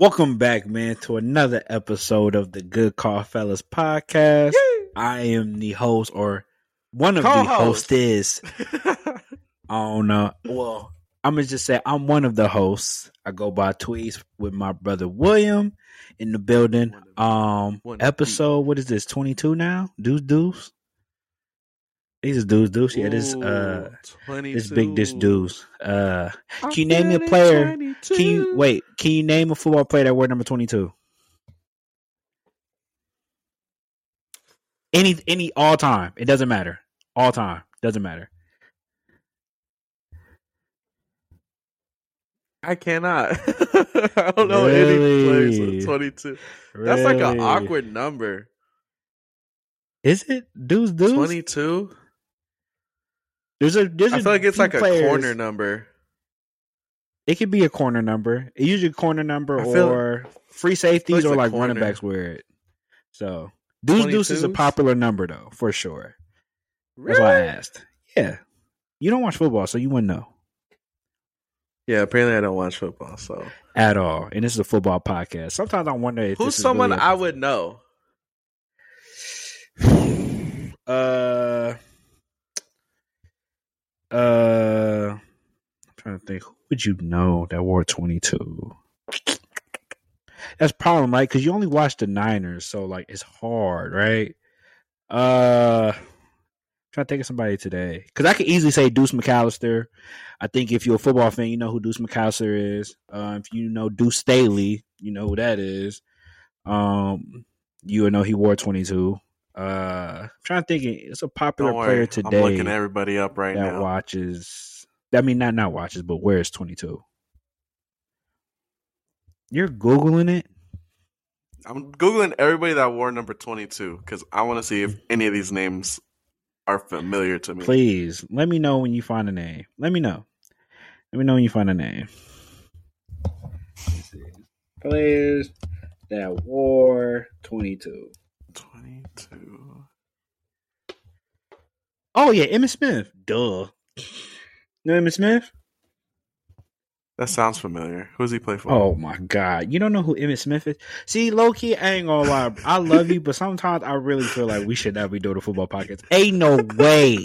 Welcome back, man, to another episode of the Good Call Fellas podcast. I am the host, or one of the Co-host. hostess. I don't know. Well, I'm gonna just say I'm one of the hosts. I go by tweets with my brother William in the building. Um, episode what is this? 22 now? Deuce Deuce. These is Deuce Deuce. Yeah, this uh, this big this Deuce. Uh, can you name me a player? Can you wait? Can you name a football player that wore number 22? Any any all time. It doesn't matter. All time doesn't matter. I cannot. I don't know any players with 22. That's like an awkward number. Is it Dudes, Deuce? 22? There's a there's I a feel like it's like a players- corner number. It could be a corner number. It usually a corner number or free safeties or like running backs wear it. So Deuce Deuce is a popular number though, for sure. That's why I asked. Yeah. You don't watch football, so you wouldn't know. Yeah, apparently I don't watch football. So At all. And this is a football podcast. Sometimes I wonder if who's this is someone really I would know? Uh, uh, I'm trying to think. Would you know that wore 22? That's problem, right? Because you only watch the Niners, so like it's hard, right? Uh, trying to think of somebody today because I could easily say Deuce McAllister. I think if you're a football fan, you know who Deuce McAllister is. Uh, if you know Deuce Staley, you know who that is. Um, you would know he wore 22. Uh, I'm trying to think. It's a popular player today I'm looking everybody up right that now. watches. I mean, not not watches, but wears 22. You're googling it. I'm googling everybody that wore number 22 because I want to see if any of these names are familiar to me. Please let me know when you find a name. Let me know. Let me know when you find a name. Players that wore 22. 22. Oh yeah, Emmitt Smith. Duh. Know Smith? That sounds familiar. Who does he play for? Oh my god, you don't know who Emmitt Smith is? See, low key, I ain't gonna lie. I love you, but sometimes I really feel like we should not be doing a football podcast. Ain't no way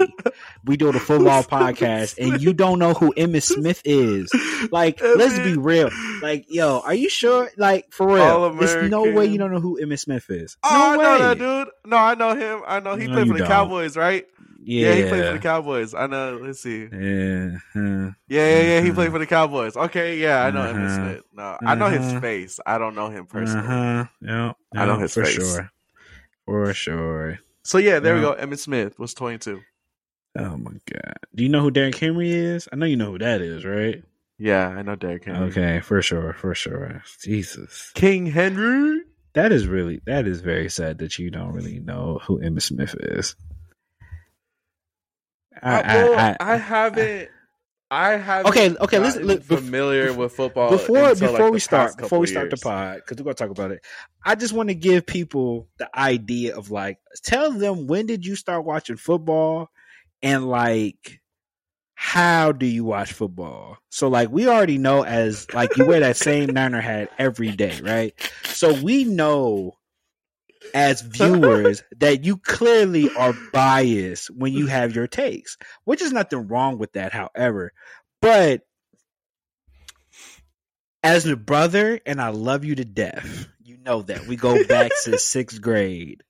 we do the football podcast and you don't know who Emmitt Smith is. Like, let's be real. Like, yo, are you sure? Like, for real, there's no way you don't know who Emmitt Smith is. Oh, no I way. know that dude. No, I know him. I know he No, played for the don't. Cowboys, right? Yeah, he played for the Cowboys. I know. Let's see. Yeah. Yeah, yeah, yeah. He played for the Cowboys. Okay, yeah, I know Emmitt Uh-huh. Smith. No, I know his Uh-huh. face. I don't know him personally. Uh-huh. Yeah, I know yeah, his for face. sure. For sure. So yeah, there we go. Emmitt Smith was 22. Oh my god. Do you know who Derrick Henry is? I know you know who that is, right? Yeah, I know Derrick Henry. Okay, for sure, for sure. Jesus. King Henry. That is really that is very sad that you don't really know who Emmitt Smith is. I, uh, I, well, I, I, I, haven't. I haven't. Okay, okay, let's- look, familiar bef- with football before until, before like, we start before we start the pod because we're gonna talk about it. I just want to give people the idea of like tell them when did you start watching football and like how do you watch football? So like we already know as like you wear that same Niner hat every day, right? So we know as viewers that you clearly are biased when you have your takes, which is nothing wrong with that, however. But as a brother, and I love you to death, you know that we go back to sixth grade.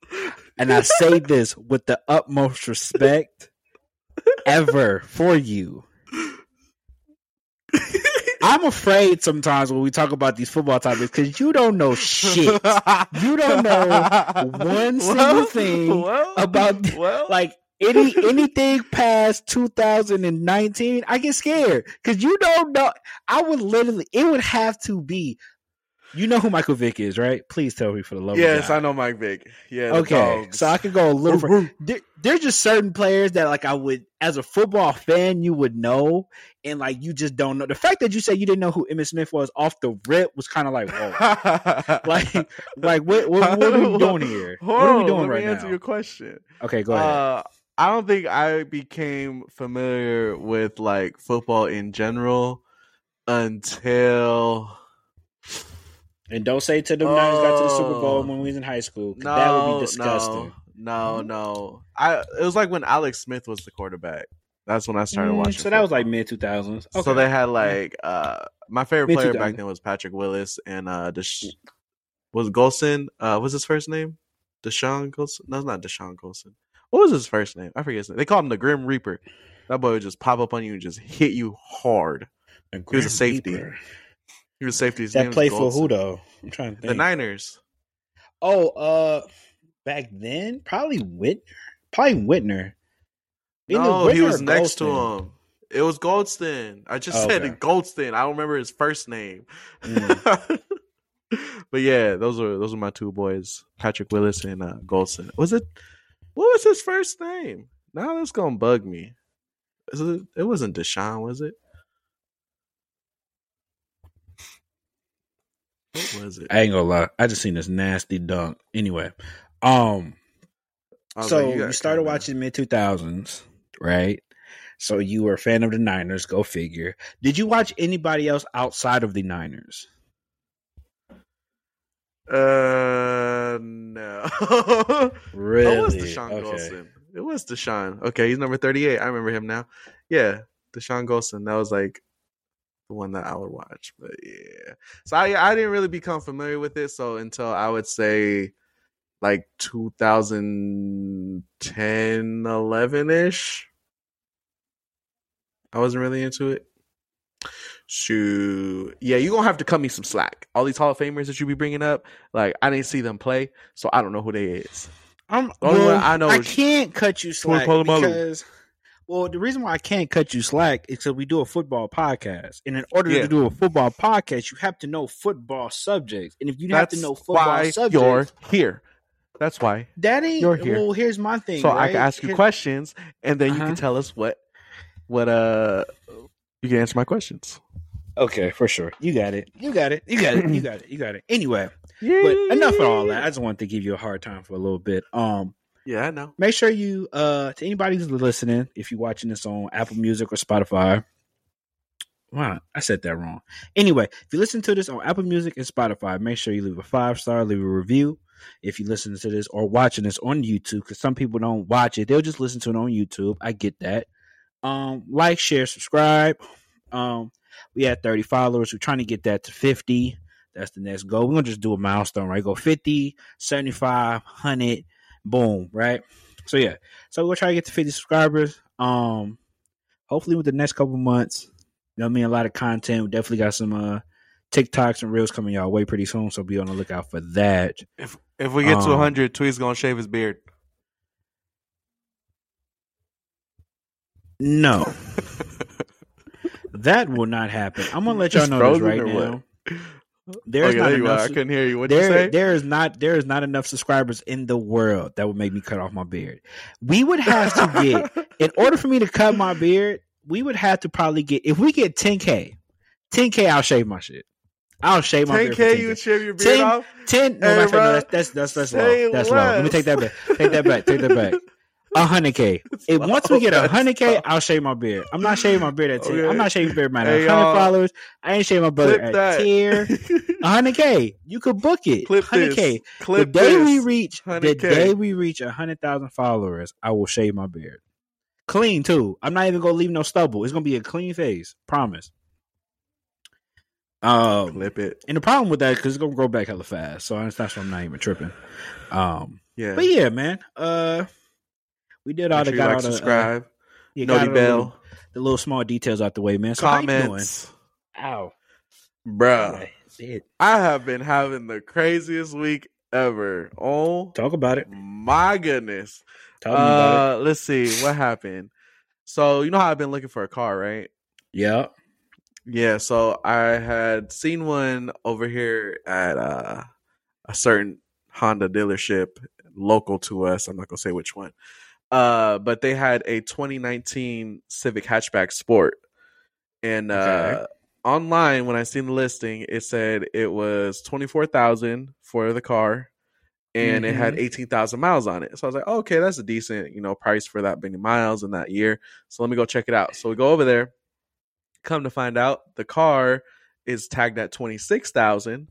And I say this with the utmost respect ever for you. I'm afraid sometimes when we talk about these football topics because you don't know shit. You don't know one single thing well, about well, like any anything past 2019 i get scared because you don't know i would literally it would have to be you know who michael vick is right please tell me for the love yes, of God. Yes, I know Mike Vick. Yeah, okay dogs. so i could go a little further there, there's just certain players that like i would as a football fan you would know and like you just don't know the fact that you said you didn't know who Emmitt smith was off the rip was kind of like whoa like like what, what, what are we doing here Hold what are we doing let right me answer now your question. okay go ahead Uh, I don't think I became familiar with like football in general until And don't say to the Niners got to the Super Bowl Oh. when we was in high school. No, that would be disgusting. No, no, no. I it was like when Alex Smith was the quarterback. That's when I started Mm, watching. so that was like mid two thousands. So they had like uh my favorite player back then was Patrick Willis and uh Desha- was Goldson. Uh what's his first name? Dashon Goldson? No, it's not Dashon Goldson. What was his first name? I forget his name. They called him the Grim Reaper. That boy would just pop up on you and just hit you hard. He was a safety. He was safety. His That played for who though? I'm trying to think. The Niners. Oh, uh, back then probably Whit, probably Whitner. Either No, he was next to him. It was Goldson. I just Oh, said okay. Goldson. I don't remember his first name. Mm. but yeah, those are those are my two boys, Patrick Willis and uh, Goldson. Was it? What was his first name? Now that's gonna bug me. Is it? It wasn't Dashon, was it? What was it? I ain't gonna lie. I just seen this nasty dunk. Anyway, um, so like, you, got started watching mid two thousands, right? So you were a fan of the Niners. Go figure. Did you watch anybody else outside of the Niners? Uh, no. Really? It was Dashon Okay. Goldson. It was Dashon. Okay, he's number 38. I remember him now. Yeah, Dashon Goldson. That was like the one that I would watch. But yeah. So I I didn't really become familiar with it. So until I would say like 2010, 11 ish, I wasn't really into it. Shoot. Yeah, you're going to have to cut me some slack. All these Hall of Famers that you be bringing up, like, I didn't see them play, so I don't know who they is. I'm, The only well, one I know I can't cut you slack because, well, the reason why I can't cut you slack is because we do a football podcast, and in order Yeah. to do a football podcast, you have to know football subjects, and if you don't have to know football why subjects, you're here. That's why. that ain't. you're here. Well, here's my thing. so I can ask you Here- questions, and then you Uh-huh. can tell us what, what uh, you can answer my questions. Okay, for sure. You got it. You got it. You got it. You got it. You got it. Anyway, Yeah. but enough of all that. I just wanted to give you a hard time for a little bit. Um, Yeah, I know. make sure you uh to anybody who's listening if you're watching this on apple music or spotify. Wow i said that wrong. Anyway if you listen to this on apple music and spotify make sure you leave a five star leave a review if you listen to this or watching this on youtube because some people don't watch it. They'll just listen to it on youtube. I get that. Um like share subscribe. Um we had 30 followers. We're trying to get that to 50 that's the next goal. We're gonna just do a milestone right? Go 50 75 100 boom right? So yeah. So we'll try to get to 50 subscribers. Um hopefully with the next couple months you know i mean? A lot of content. We definitely got some uh tiktoks and reels coming y'all way pretty soon so be on the lookout for that. If if we get to Um, 100, Tweet's gonna shave his beard. no. That will not happen. I'm gonna let y'all know this right now what? There's okay, not there you are. enough I couldn't hear you. What you there, say? there is not there is not enough subscribers in the world that would make me cut off my beard. We would have to get in order for me to cut my beard, we would have to probably get if we get 10k, 10k, I'll shave my shit. I'll shave my 10k, 10K. you would shave your beard 10 off. 10 no, Hey, no that's that's that's that's low. That's low. Let me take that back. Take that back. Take that back. hundred k. If once we get That's hundred k. I'll shave my beard. I'm not shaving my beard at ten. Okay. I'm not shaving my beard man. Hey, hundred followers. I ain't shaving my beard at that. tier. hundred k. You could book it. Hundred k. The day this. we reach the 100K. the day we reach hundred thousand followers, I will shave my beard. Clean too. I'm not even gonna leave no stubble. It's gonna be a clean face. Promise. Um, Clip it. and the problem with that because it's gonna grow back hella fast, so that's that's why I'm not even tripping. Um, Yeah. but yeah, man. Uh, we did all Make the sure got like, all the uh, subscribe, yeah, got all noti the bell, little- the little small details out the way, man. So how you doing? comments, Ow, bruh. I have been having the craziest week ever. Oh Talk about it. my goodness. Tell me about it. Uh, let's see what happened. So you know how I've been looking for a car, right? Yeah. Yeah, so I had seen one over here at uh, a certain Honda dealership local to us. I'm not gonna say which one. Uh, but they had a 2019 Civic Hatchback Sport, and uh, online when I seen the listing, it said it was 24,000 for the car, and it had 18,000 miles on it. So I was like, oh, okay, that's a decent you know price for that many miles in that year. So let me go check it out. So we go over there. Come to find out, the car is tagged at 26,000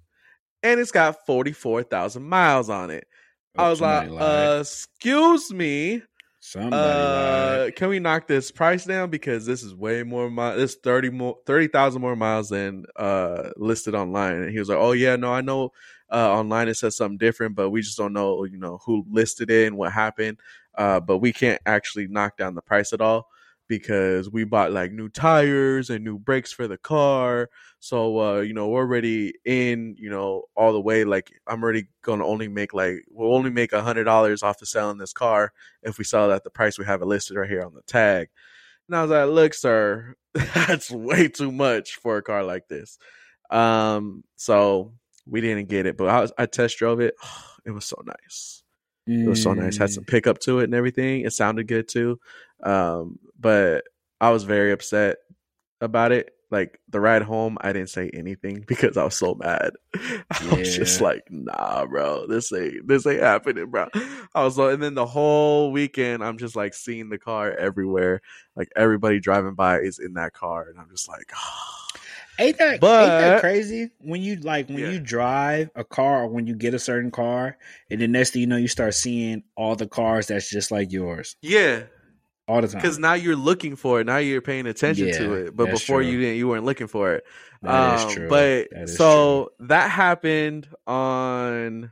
and it's got 44,000 miles on it. I was like, uh, excuse me. Somebody Uh, lied. can we knock this price down because this is way more miles. This thirty more thirty thousand more miles than uh listed online. And he was like, "Oh yeah, no, I know uh online it says something different, but we just don't know, you know, who listed it and what happened. Uh, but we can't actually knock down the price at all." Because we bought like new tires and new brakes for the car, so uh, you know we're already in, you know, all the way. Like I'm already gonna only make like we'll only make a hundred dollars off of selling this car, if we sell it at the price we have it listed right here on the tag. And I was like, look, sir, that's way too much for a car like this. Um, so we didn't get it, but I, was, I test drove it. It was so nice. It was so nice. Had some Mm. pickup to it and everything. It sounded good too. Um, but I was very upset about it. Like the ride home, I didn't say anything because I was so mad. I was just like, nah, bro, this ain't this ain't happening, bro. I was like, and then the whole weekend, I'm just like seeing the car everywhere. Like everybody driving by is in that car, and I'm just like, Ain't that, ain't But- that crazy? When you like when Yeah. you drive a car or when you get a certain car, and the next thing you know, you start seeing all the cars that's just like yours yeah, all the time. because now you're looking for it. Now you're paying attention to it, but before true. you didn't, you weren't looking for it. That is Um, true. But That is so that happened on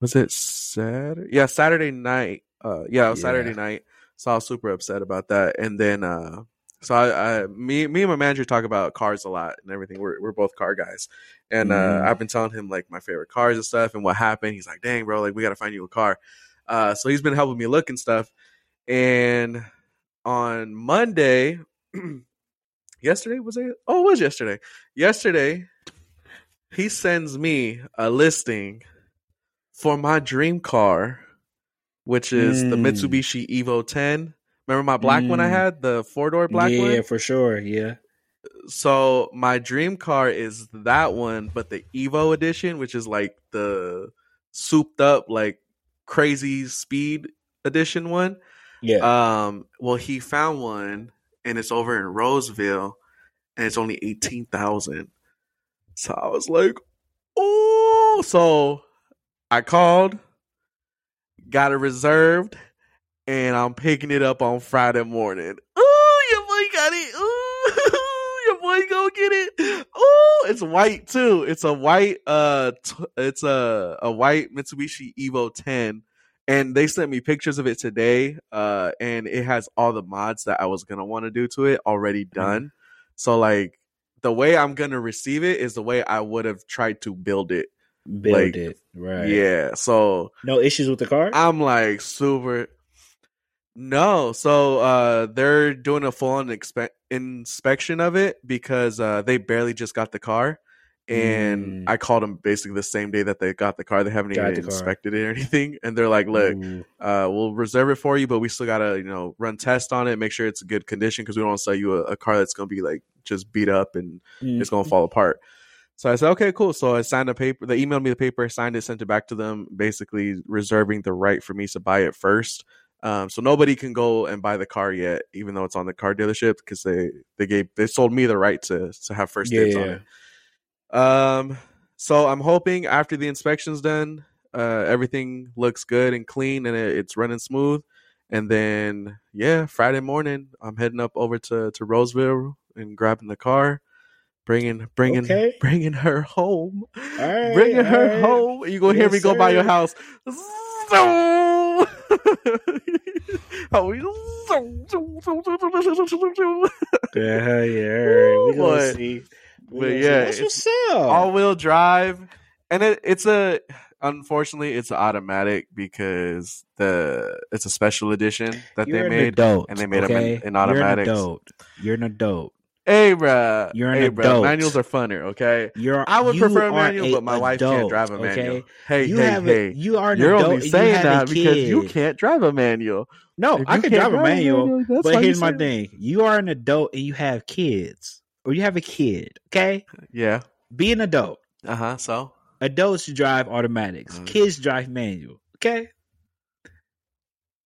was it Saturday? Yeah, Saturday night. Uh yeah, it was Saturday night. So I was super upset about that. And then uh so I, I me me and my manager talk about cars a lot and everything. We're we're both car guys. And Mhm. uh I've been telling him like my favorite cars and stuff and what happened. He's like, dang bro, like we gotta find you a car. Uh so he's been helping me look and stuff. And on Monday yesterday was it? Oh, it was yesterday. Yesterday, he sends me a listing for my dream car, which is the Mm. Mitsubishi Evo 10. Remember my black one I Mm. had, the four door black yeah, one. Yeah, for sure. Yeah. So my dream car is that one, but the Evo edition, which is like the souped up, like crazy speed edition one. Yeah. Um, well, he found one, and it's over in Roseville, and it's only eighteen thousand. So I was like, "Oh!" So I called, got it reserved, and I'm picking it up on Friday morning. Oh, your boy got it! Ooh, your boy go get it! Oh, it's white too. It's a white, uh, t- it's a a white Mitsubishi Evo 10 and they sent me pictures of it today uh and it has all the mods that i was gonna want to do to it already done so like the way i'm gonna receive it is the way i would have tried to build it Build like, it. Right. yeah so No issues with the car? i'm like super no so uh they're doing a full on expe- inspection of it because uh they barely just got the car and Mm. I called them basically the same day that they got the car. They haven't Got even the car. inspected it or anything, and they're like, "Look, uh, we'll reserve it for you, but we still gotta, you know, run tests on it, make sure it's a good condition because we don't want to sell you a, a car that's gonna be like just beat up and Mm. it's gonna fall apart. So I said, okay, cool. So I signed a paper. They emailed me the paper, signed it, sent it back to them, basically reserving the right for me to buy it first. Um, so nobody can go and buy the car yet, even though it's on the car dealership, because they they gave they sold me the right to to have first Yeah, dibs on it. Um, so I'm hoping after the inspection's done, uh, everything looks good and clean and it, it's running smooth. And then yeah, Friday morning I'm heading up over to to Roseville and grabbing the car, bringing bringing Okay. bringing her home, right, bringing her right. home. You gonna hear Yes, me go by your house. So- we- Yeah, yeah. We gonna see. But yeah, that's what's up. all wheel drive and it, it's a unfortunately it's automatic because the it's a special edition that You're they an made adult, and they made 'em in- okay? in You're an adult. You're an adult. hey bruh You're an hey bruh adult. manuals are funner okay You're. i would you prefer a manual but my wife can't drive a manual Okay. hey you hey have hey a, you are an you're adult. only saying that because you can't drive a manual No, If I can can't drive a manual. why But here's my thing: you are an adult and you have kids, or you have a kid. Okay, yeah be an adult. uh-huh so Adults drive automatics. Mm. Kids drive manual. Okay,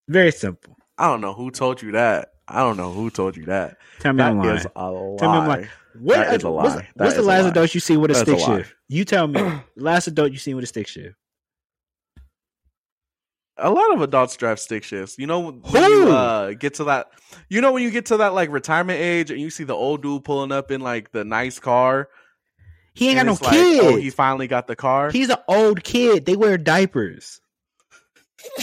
very simple. i don't know who told you that i don't know who told you that Tell me That I'm lying. is a lie Tell me I'm lying. What, That is a what's- lie. That What's the a last adult you see with a That's stick lie. shift? You tell me. last adult you seen with a stick shift? A lot of adults drive stick shifts. You know when you uh, get to that. You know when you get to that like retirement age and you see the old dude pulling up in like the nice car. He ain't got no like, kids. oh, he finally got the car. He's an old kid. They wear diapers.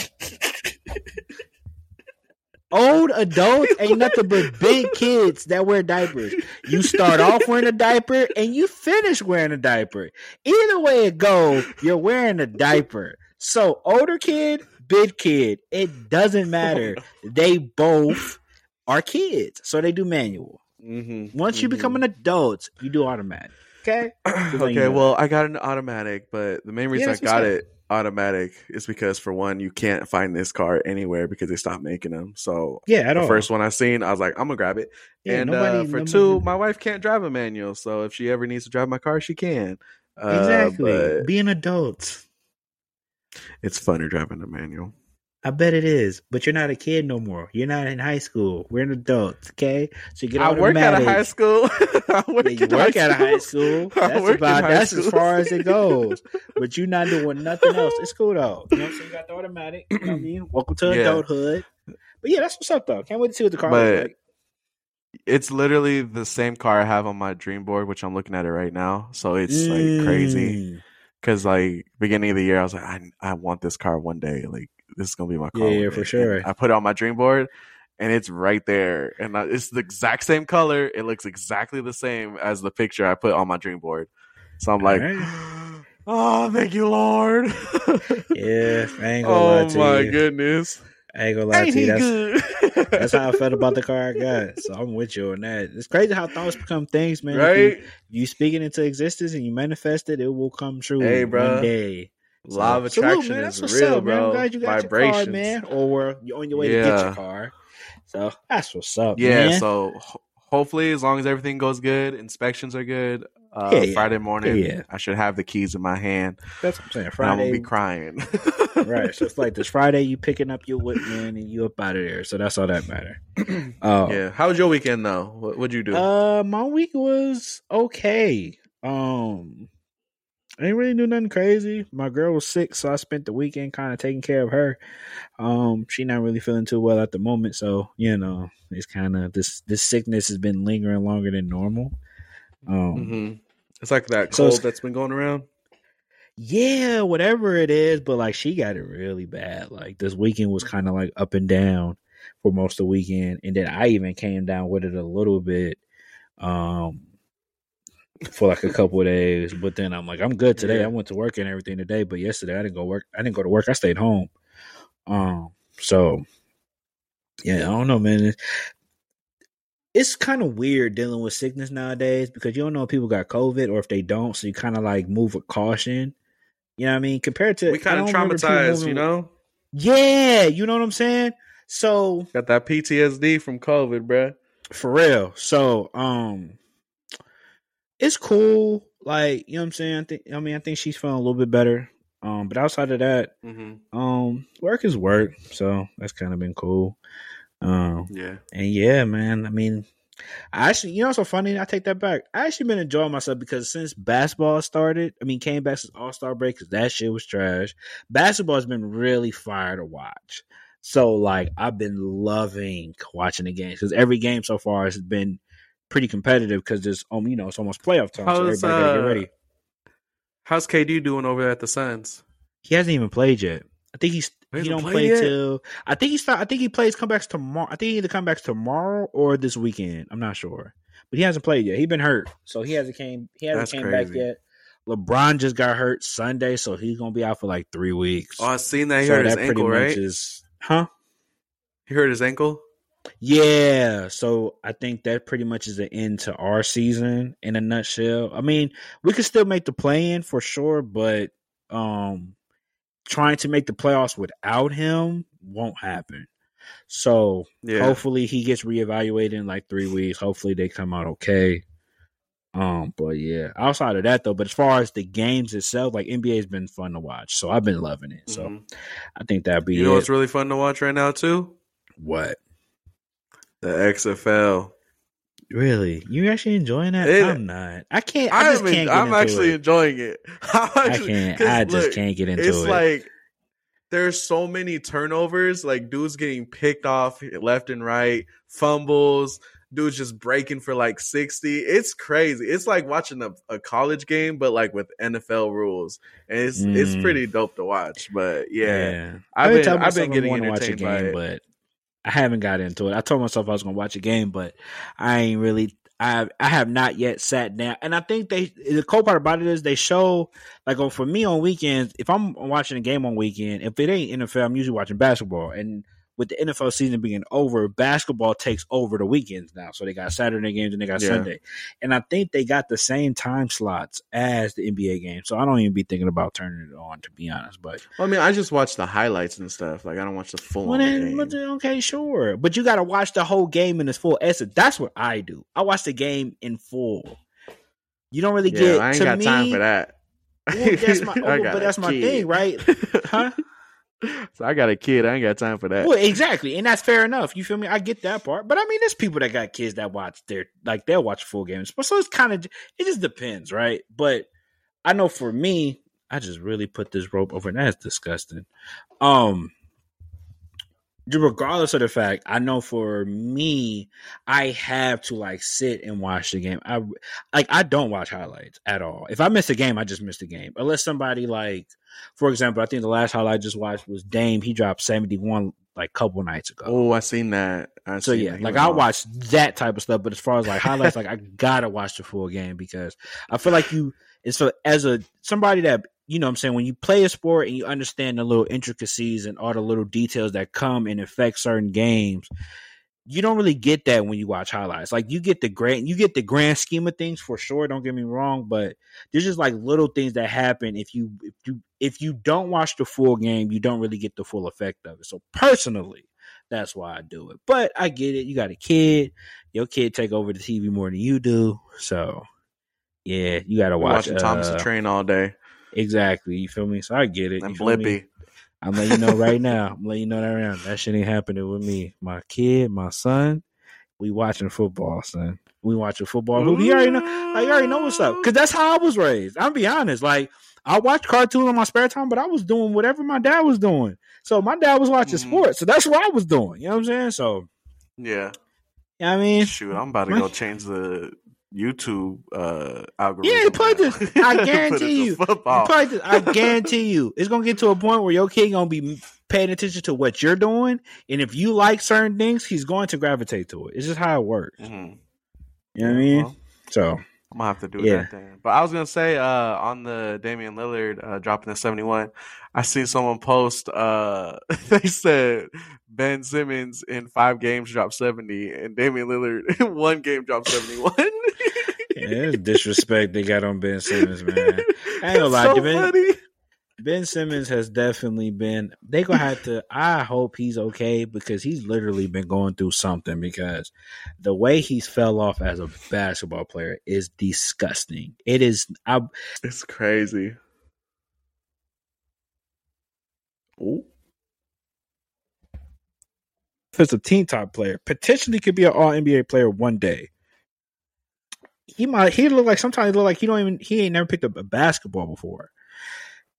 old adults ain't nothing but big kids that wear diapers. You start off wearing a diaper and you finish wearing a diaper. Either way it go, you're wearing a diaper. So older kid, big kid, it doesn't matter. They both are kids. So they do manual. mm-hmm. Once you become an adult, you do automatic. Okay? letting you okay, know. well, I got an automatic, but the main reason I got up. it automatic is because for one, you can't find this car anywhere because they stopped making them. So Yeah, at the all. first one I seen, I was like, I'm gonna grab it. Yeah, and nobody- uh, for nobody- two, my wife can't drive a manual, so if she ever needs to drive my car, she can. Uh, Exactly. but Be an adult. It's funner driving a manual. I bet it is, but you're not a kid no more. You're not in high school. We're an adults, okay? So you get I work at a high school. I work, Yeah, you work high at a high school. school. That's about high that's as far as it goes. But you're not doing nothing else. It's cool though. You know what I'm saying? You got the automatic. You know what I mean? Welcome to Yeah. adulthood. But yeah, that's what's up though. Can't wait to see what the car But- looks like. It's literally the same car I have on my dream board, which I'm looking at it right now. So it's like crazy. Mm. Because like beginning of the year, I was like, I I want this car one day. Like this is gonna be my car. Yeah, yeah, for sure. And I put it on my dream board, and it's right there, and I, it's the exact same color. It looks exactly the same as the picture I put on my dream board. So I'm like, Alright. oh, thank you, Lord. Yeah, I ain't gonna oh lie to my goodness. I ain't gonna lie Ain't to you. That's that's how I felt about the car I got. So I'm with you on that. It's crazy how thoughts become things, man. You- right? you speak it into existence and you manifest it, it will come true Hey, one bruh. day. Law of So, salute, attraction man. That's is what's real, up, man. bro. I'm glad you got Vibrations. your car, man. Or you're on your way to get your car. So that's what's up, Yeah, man. so hopefully, as long as everything goes good, inspections are good. Uh, Yeah, yeah. Friday morning, Yeah. I should have the keys in my hand. that's what I'm saying. Friday, I'm gonna be crying. right? So it's like this Friday, you picking up your whip, man, and you up out of there. So that's all that matter. Oh, yeah. How was your weekend though? What would you do? Uh, my week was okay. Um, I didn't really do nothing crazy. My girl was sick, so I spent the weekend kind of taking care of her. Um, she not really feeling too well at the moment, so you know, it's kind of this this sickness has been lingering longer than normal. Um, hmm It's like that cold it's- that's been going around. yeah, whatever it is, but like she got it really bad. Like this weekend was kind of like up and down for most of the weekend, and then I even came down with it a little bit, um, for like a couple of days. But then I'm like, I'm good today. Yeah. I went to work and everything today, but yesterday I didn't go work. I didn't go to work. I stayed home. Um, so yeah, I don't know, man. It's, kind of weird dealing with sickness nowadays because you don't know if people got COVID or if they don't, so you kind of like move with caution. You know what I mean? Compared to We kind of don't remember people traumatized, you know. Yeah, you know what I'm saying. So Got that PTSD from COVID, bruh. for real. So um, it's cool. Like you know what I'm saying. I think. I mean, I think she's feeling a little bit better. Um, but outside of that, Mm-hmm. um, work is work. So that's kind of been cool. Um, Yeah. And yeah, man. I mean, I actually, you know, so funny. I take that back. I actually been enjoying myself because since basketball started, I mean, came back since All Star break because that shit was trash. Basketball has been really fire to watch. So like, I've been loving watching the games because every game so far has been pretty competitive because it's um, you know, it's almost playoff time, so How's, everybody gotta get uh, ready. How's KD doing over there at the Suns? He hasn't even played yet. I think he's He don't play yet? till I think he start. I think he plays comebacks tomorrow. I think he either comebacks tomorrow or this weekend. I'm not sure, but he hasn't played yet. He been hurt, so he hasn't came. He hasn't That's came back yet. LeBron just got hurt Sunday, so he's gonna be out for like three weeks. Oh, I seen that. He so hurt his that pretty ankle, right? is, huh? He hurt his ankle. Yeah, so I think that pretty much is the end to our season in a nutshell. I mean, we could still make the play in for sure, but um trying to make the playoffs without him won't happen. So Yeah. hopefully he gets reevaluated in like three weeks. Hopefully they come out okay. Um, but yeah, outside of that though, but as far as the games itself, like NBA has been fun to watch. So I've been loving it. So Mhm. I think that'd be You know it. what's really fun to watch right now too? what? The XFL. Really, you actually enjoying that? It- I'm not. I can't. I just I'm, can't. Get I'm actually It. enjoying it. I'm I can't. I just look, can't get into it's it. It's like there's so many turnovers, like dudes getting picked off left and right, fumbles, dudes just breaking for like 60. It's crazy. It's like watching a, a college game, but like with NFL rules. And it's it's Mm. pretty dope to watch. But yeah, I I've been I've been getting wanna watch a entertained by game, it. but I haven't got into it. I told myself I was gonna watch a game, but I ain't really. I I have not yet sat down, and I think they. The cool part about it is they show like for me on weekends. If I'm watching a game on weekend, if it ain't NFL, I'm usually watching basketball, and with the NFL season being over, basketball takes over the weekends now. So they got Saturday games and they got Yeah. Sunday. And I think they got the same time slots as the NBA game. So I don't even be thinking about turning it on to be honest. But Well, I mean, I just watch the highlights and stuff. Like I don't watch the full well, then, game. okay, sure. But you gotta watch the whole game in its full essence. That's what I do. I watch the game in full. You don't really yeah, get I ain't to got me, time for that. Well, that's my- oh, but that's my thing, right? Huh? so I got a kid. I ain't got time for that. Well, exactly, and that's fair enough. You feel me? I get that part, but I mean, there's people that got kids that watch their like they'll watch full games, but so it's kind of it just depends, right? But I know for me, I just really put this rope over, and that's disgusting. Um, regardless of the fact, I know for me, I have to like sit and watch the game. I like I don't watch highlights at all. If I miss a game, I just miss the game, unless somebody like for example, I think the last highlight I just watched was Dame. He dropped 71 like couple nights ago. oh, I seen that. I so seen yeah, that. Like I watch that type of stuff, but as far as like highlights, like I gotta watch the full game because I feel like you it's for as a somebody that you know what I'm saying when you play a sport and you understand the little intricacies and all the little details that come and affect certain games, you don't really get that when you watch highlights. Like you get the grand you get the grand scheme of things for sure, don't get me wrong, but there's just like little things that happen if you if you if you don't watch the full game, you don't really get the full effect of it. So personally, that's why I do it. But I get it. You got a kid. Your kid take over the TV more than you do. So yeah, you got to watch watching Thomas uh, the Train all day Exactly. You feel me? So I get it. and you feel me? Blippi. I'm letting you know right now. I'm letting you know that right now. That shit ain't happening with me. My kid, my son, we watching football, son. We watching football. Who you already know? Like you already know what's up. Cause that's how I was raised. I'll be honest. Like I watched cartoons in my spare time, but I was doing whatever my dad was doing. So my dad was watching Mhm. sports. So that's what I was doing. You know what I'm saying? So Yeah. you know I mean? Shoot, I'm about to go change the YouTube uh algorithm. Yeah, now. this- I guarantee you. You probably, I guarantee you, it's gonna get to a point where your kid gonna be paying attention to what you're doing, and if you like certain things, he's going to gravitate to it. It's just how it works. Mhm. You know what I mean? Well, So I'm gonna have to do Yeah. that then. But I was gonna say, uh, on the Damian Lillard uh, dropping the 71, I see someone post. Uh, they said Ben Simmons in five games dropped 70, and Damian Lillard in one game dropped 71. Yeah, it's disrespect they got on Ben Simmons, man. I ain't gonna lie, so Ben- funny. Ben Simmons has definitely been. They gonna have to. I hope he's okay because he's literally been going through something. Because the way he's fell off as a basketball player is disgusting. It is. I It's crazy. Ooh. as a team top player, potentially could be an all NBA player one day. He might he look like sometimes he look like he don't even he ain't never picked up a basketball before.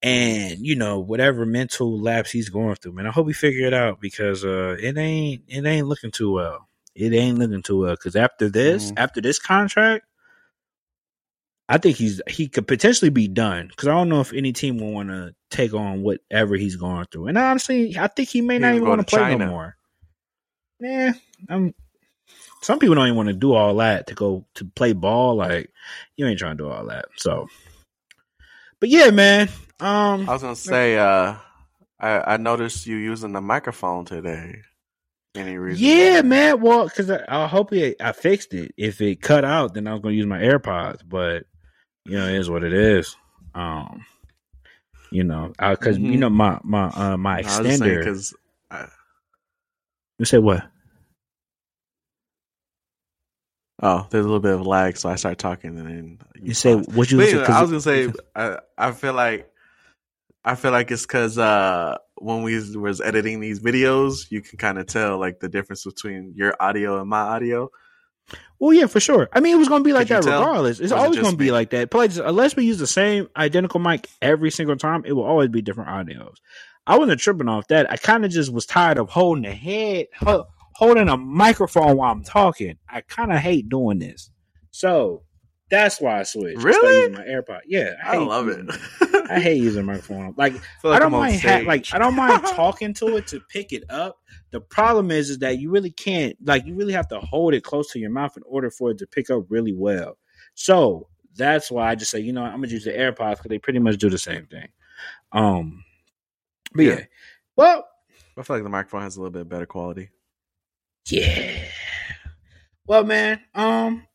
And you know, whatever mental lapse he's going through, man. I hope he figure it out because uh it ain't it ain't looking too well. It ain't looking too well. Cause after this, Mhm. after this contract, I think he's he could potentially be done. Cause I don't know if any team will want to take on whatever he's going through. And honestly, I think he may He not even want to play no China. more. Yeah, I'm. Some people don't even want to do all that to go to play ball. Like you ain't trying to do all that. So, but yeah, man. Um, I was gonna say, uh, I, I noticed you using the microphone today. Any reason? yeah, man. Well, because I, I hope it, I fixed it. If it cut out, then I was gonna use my AirPods. But you know, it is what it is. Um, you know, because you Mhm. know my my uh my I was just saying extender. because You said what? Oh, there's a little bit of lag, so I start talking and then You say what you? Said, I was gonna say, I, I feel like, I feel like it's because uh, when we was editing these videos, you can kind of tell like the difference between your audio and my audio. Well, yeah, for sure. I mean, it was going to be like Could that regardless. It's Or was it always going to be like that. But like, unless we use the same identical mic every single time, it will always be different audios. I wasn't tripping off that. I kind of just was tired of holding the head, holding a microphone while I'm talking. I kind of hate doing this. So that's why I switched. Really? using my AirPod. Yeah, I hate love using- it. I hate using a microphone. Like I like don't mind ha- like I don't mind talking to it to pick it up. The problem is is that you really can't like you really have to hold it close to your mouth in order for it to pick up really well. So that's why I just say, you know, I'm gonna use the AirPods because they pretty much do the same thing. Um but yeah. Yeah. Well, I feel like the microphone has a little bit better quality. Yeah. Well man, um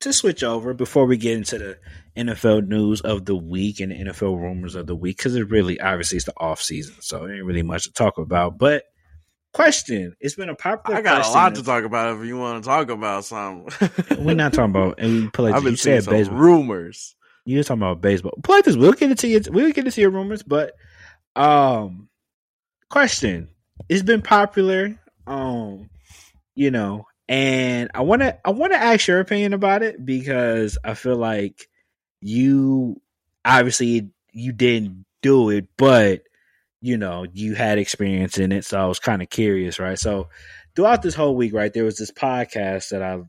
to switch over before we get into the NFL news of the week and the NFL rumors of the week, because it really obviously it's the off season, so there ain't really much to talk about. But question, it's been a popular. I got a lot to talk about if you want to talk about something. We're not talking about and we play. I've been you seeing said some baseball. rumors. You were talking about baseball. Play this. We'll get into your, we'll get into your rumors, but um, question. It's been popular. Um, you know, and I want to I want to ask your opinion about it because I feel like you obviously you didn't do it, but you know you had experience in it, so I was kind of curious, right? So throughout this whole week, right, there was this podcast that I,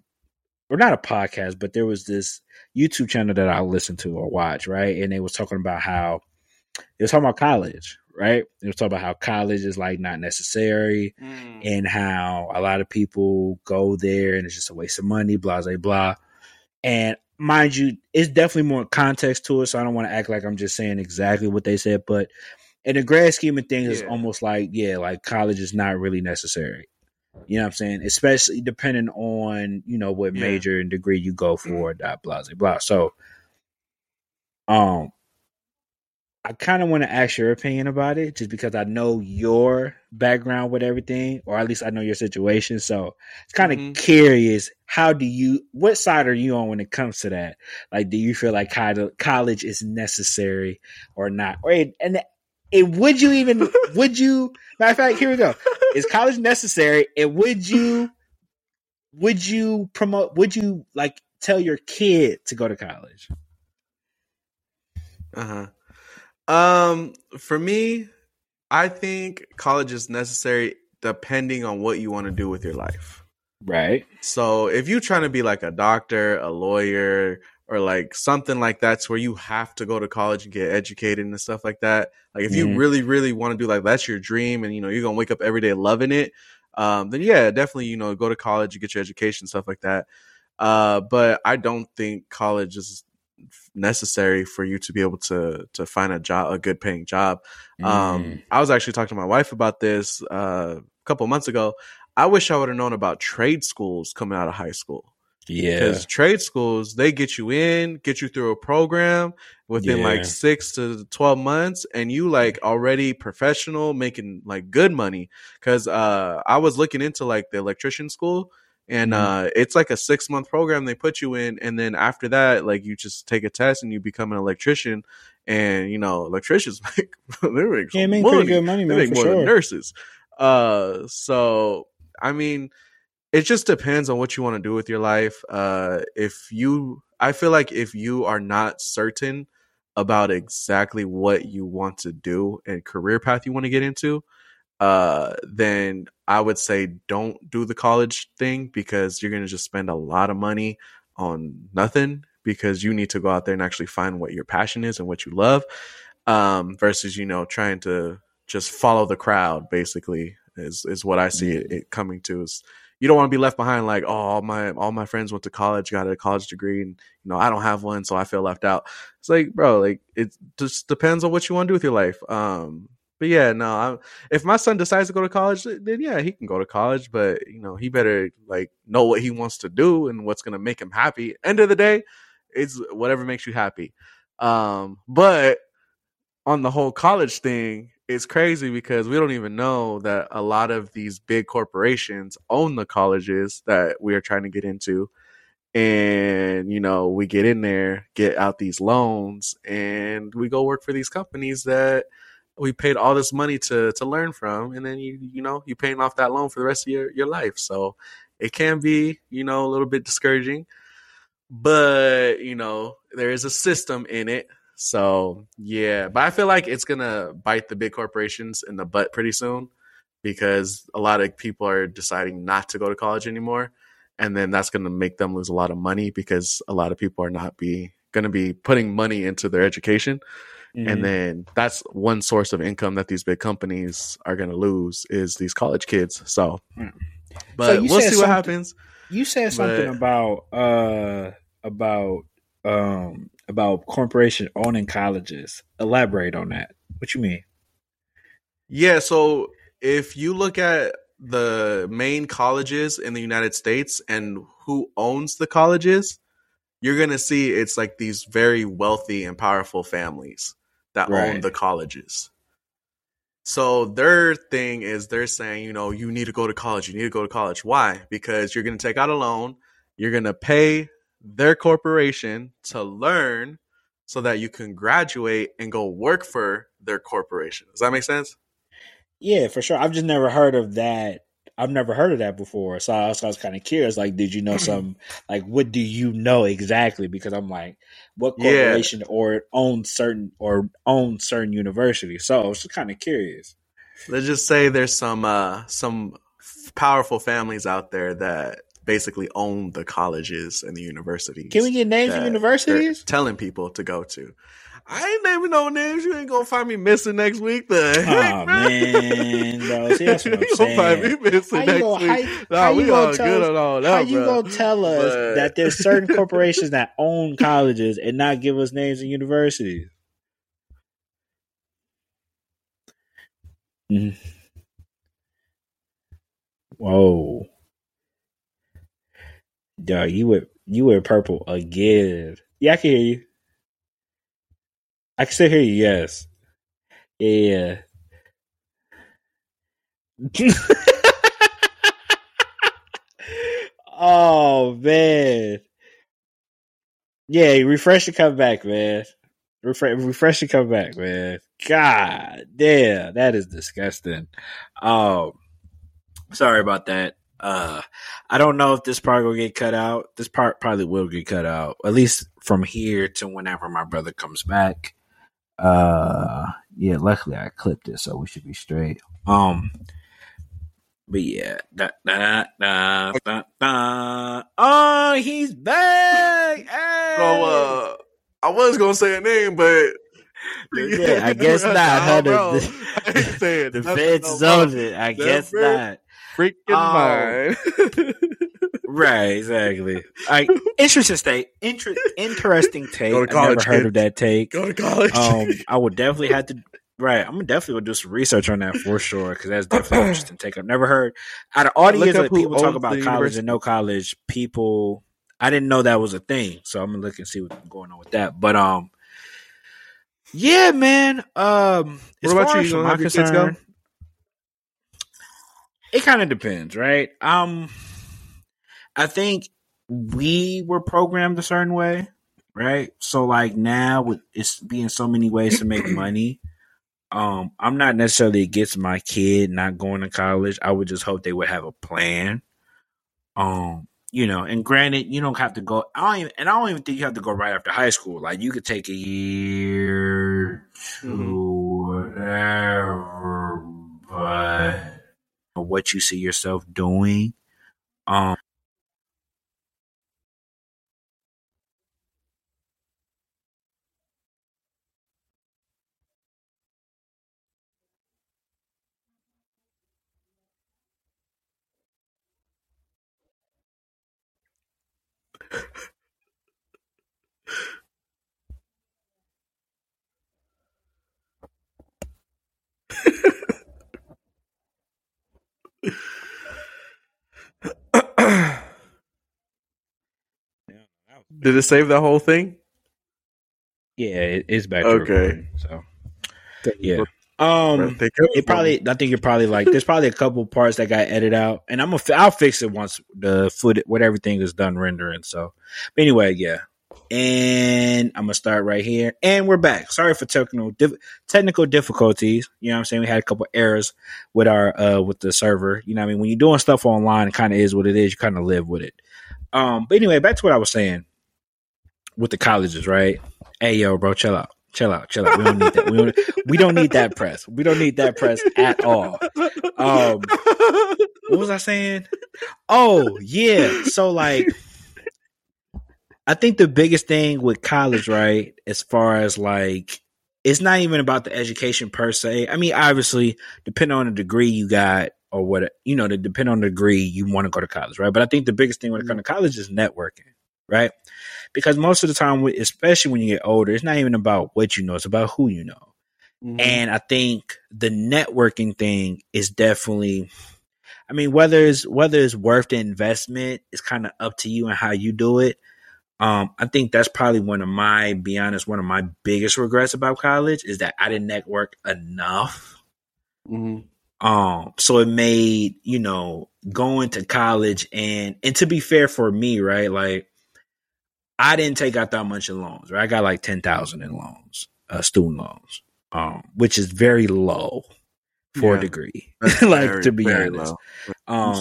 or not a podcast, but there was this YouTube channel that I listened to or watch, right, and they was talking about how they was talking about college, right? They was talking about how college is like not necessary and how a lot of people go there and it's just a waste of money, blah blah blah. And mind you, it's definitely more context to it, so I don't want to act like I'm just saying exactly what they said, but in the grand scheme of things, it's almost like yeah, like college is not really necessary. You know what I'm saying? Especially depending on you know what Yeah. major and degree you go for, blah blah blah. blah. So, um, I kind of want to ask your opinion about it, just because I know your background with everything, or at least I know your situation. So it's kind of Mhm. curious. How do you? What side are you on when it comes to that? Like, do you feel like col- college is necessary or not? Or and and would you even? would you? Matter of fact, here we go. Is college necessary? And would you? Would you promote? Would you like tell your kid to go to college? Uh huh. Um, for me, I think college is necessary depending on what you want to do with your life. Right. So if you're trying to be like a doctor, a lawyer, or like something like that's where you have to go to college and get educated and stuff like that. Like if Mhm. you really, really want to do like that's your dream and you know you're gonna wake up every day loving it, um, then yeah, definitely, you know, go to college, you get your education, stuff like that. Uh, but I don't think college is necessary for you to be able to to find a job, a good paying job. Um, Mm. I was actually talking to my wife about this uh, a couple months ago. I wish I would have known about trade schools coming out of high school yeah. because trade schools they get you in, get you through a program within Yeah. like six to twelve months, and you like already professional, making like good money. Because uh, I was looking into like the electrician school. And Mhm. uh, it's like a six month program they put you in, and then after that, like you just take a test and you become an electrician. And you know, electricians make they make Yeah, make money. pretty good money, They make more sure. than nurses. Uh, so I mean, it just depends on what you want to do with your life. Uh, if you, I feel like if you are not certain about exactly what you want to do and career path you want to get into, uh, then I would say don't do the college thing because you're going to just spend a lot of money on nothing because you need to go out there and actually find what your passion is and what you love um, versus, you know, trying to just follow the crowd basically is, is what I see it, it coming to is you don't want to be left behind like, oh, all my, all my friends went to college, got a college degree and, you know, I don't have one. So I feel left out. It's like, bro, like it just depends on what you want to do with your life. Um, but yeah, no, i if my son decides to go to college, then yeah, he can go to college, but you know, he better like know what he wants to do and what's to make him happy. End of the day, it's whatever makes you happy. Um, but on the whole college thing, it's crazy because we don't even know that a lot of these big corporations own the colleges that we are trying to get into. And, you know, we get in there, get out these loans, and we go work for these companies that we paid all this money to to learn from, and then you you know you're paying off that loan for the rest of your your life. So it can be, you know, a little bit discouraging. But, you know, there is a system in it. So, yeah, but I feel like it's to bite the big corporations in the butt pretty soon because a lot of people are deciding not to go to college anymore and then that's going to make them lose a lot of money because a lot of people are not be going to be putting money into their education mm-hmm. and then that's one source of income that these big companies are going to lose is these college kids. So mm. but so we'll see what happens. you said something but, about uh about um about corporation owning colleges. Elaborate on that. What you mean? Yeah so if you look at the main colleges in the United States and who owns the colleges, you're going to see it's like these very wealthy and powerful families that right. own the colleges. So their thing is they're saying, you know, you need to go to college. You need to go to college. Why? Because you're going to take out a loan. You're going to pay their corporation to learn so that you can graduate and go work for their corporation. Does that make sense? Yeah, for sure. I've just never heard of that. I've never heard of that before. So I was, was kind of curious. Like, did you know some? Like, what do you know exactly? Because I'm like, what corporation yeah. or own certain or own certain university? So I was kind of curious. Let's just say there's some uh some powerful families out there that basically own the colleges and the universities. Can we get names of universities? Telling people to go to. I ain't naming no names. You ain't gonna find me missing next week. The oh heck, man, bro. See, that's what I'm you saying. gonna find me missing how next gonna, week. How, nah, how we all good us, on all that. How you bro. gonna tell us but... that there's certain corporations that own colleges and not give us names of universities? Mm. Whoa, dog, you were you were purple again. Yeah, I can hear you. I can still hear you. Yes. Yeah. oh man. Yeah, refresh and come back, man. Refresh, refresh and come back, man. God damn, that is disgusting. Um, sorry about that. Uh, I don't know if this part will get cut out. This part probably will get cut out, at least from here to whenever my brother comes back. Uh, yeah, luckily I clipped it, so we should be straight. Um, but yeah, da, da, da, da, da. oh, he's back. Hey! So, uh, I was gonna say a name, but yeah, I guess not. Huh? The, the, the feds zoned it. I guess not. Freaking um, mine. Right, exactly. I interesting state. Inter- interesting take. Go to college, I never heard of that take. Go to college. Um, I would definitely have to. Right, I'm definitely gonna do some research on that for sure because that's definitely interesting take. I've never heard out of all the years that people talk about college university. and no college. People, I didn't know that was a thing, so I'm gonna look and see what's going on with that. But um, yeah, man. Um, what about you? You gonna have your kids go? It kind of depends, right? Um I think we were programmed a certain way, right? So like now with it's being so many ways to make money. Um, I'm not necessarily against my kid not going to college. I would just hope they would have a plan. Um, you know, and granted, you don't have to go. I don't even, and I don't even think you have to go right after high school. Like you could take a year, to whatever, but what you see yourself doing. Um, Did it save that whole thing? Yeah, it's back. Okay, so yeah. Um, it probably. I think you're probably like. There's probably a couple parts that got edited out, and I'm gonna. I'll fix it once the foot, what everything is done rendering. So, but anyway, yeah. and I'm gonna start right here. And we're back. Sorry for technical dif- technical difficulties. You know what I'm saying? We had a couple errors with our uh with the server. You know what I mean? When you're doing stuff online, it kind of is what it is. You kind of live with it. Um, but anyway, back to what I was saying with the colleges, right? Hey, yo, bro, chill out. Chill out, chill out. We don't need that. We don't, we don't need that press. We don't need that press at all. Um, what was I saying? Oh, yeah. So like I think the biggest thing with college, right, as far as like it's not even about the education per se. I mean, obviously, depending on the degree you got or what you know, to depend on the degree you want to go to college, right? But I think the biggest thing when it comes to college is networking, right? Because most of the time, especially when you get older, it's not even about what you know; it's about who you know. Mm-hmm. And I think the networking thing is definitely. I mean, whether it's whether it's worth the investment is kind of up to you and how you do it. Um, I think that's probably one of my, be honest, one of my biggest regrets about college is that I didn't network enough. Mm-hmm. Um, so it made, you know, going to college and, and to be fair for me, right? Like I didn't take out that much in loans, right? I got like 10,000 in loans, uh, student loans, um, which is very low for yeah, a degree. like very, to be honest. Low. Um,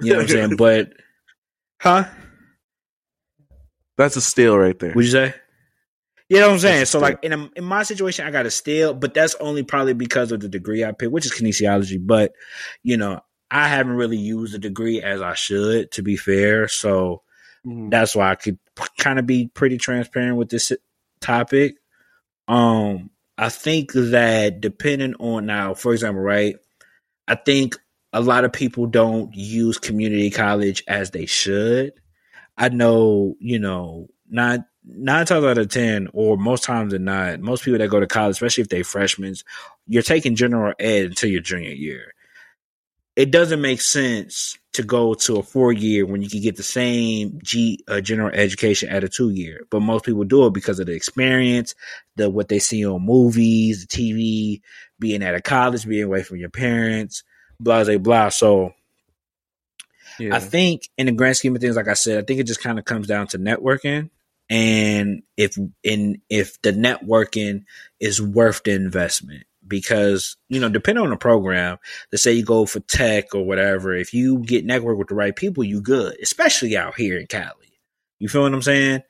you know what I'm saying? But, huh? That's a steal right there. Would you say? You know what I'm saying? So like in a, in my situation, I got a steal, but that's only probably because of the degree I picked, which is kinesiology. But you know, I haven't really used the degree as I should, to be fair. So mm. that's why I could kind of be pretty transparent with this topic. Um, I think that depending on now, for example, right? I think a lot of people don't use community college as they should. I know, you know, not nine times out of ten, or most times than not, most people that go to college, especially if they're freshmen, you're taking general ed until your junior year. It doesn't make sense to go to a four year when you can get the same G uh, general education at a two year. But most people do it because of the experience, the what they see on movies, the TV, being at a college, being away from your parents, blah blah blah. So yeah. I think in the grand scheme of things, like I said, I think it just kind of comes down to networking and if in if the networking is worth the investment because you know depending on the program let's say you go for tech or whatever if you get network with the right people you good especially out here in cali you feel what i'm saying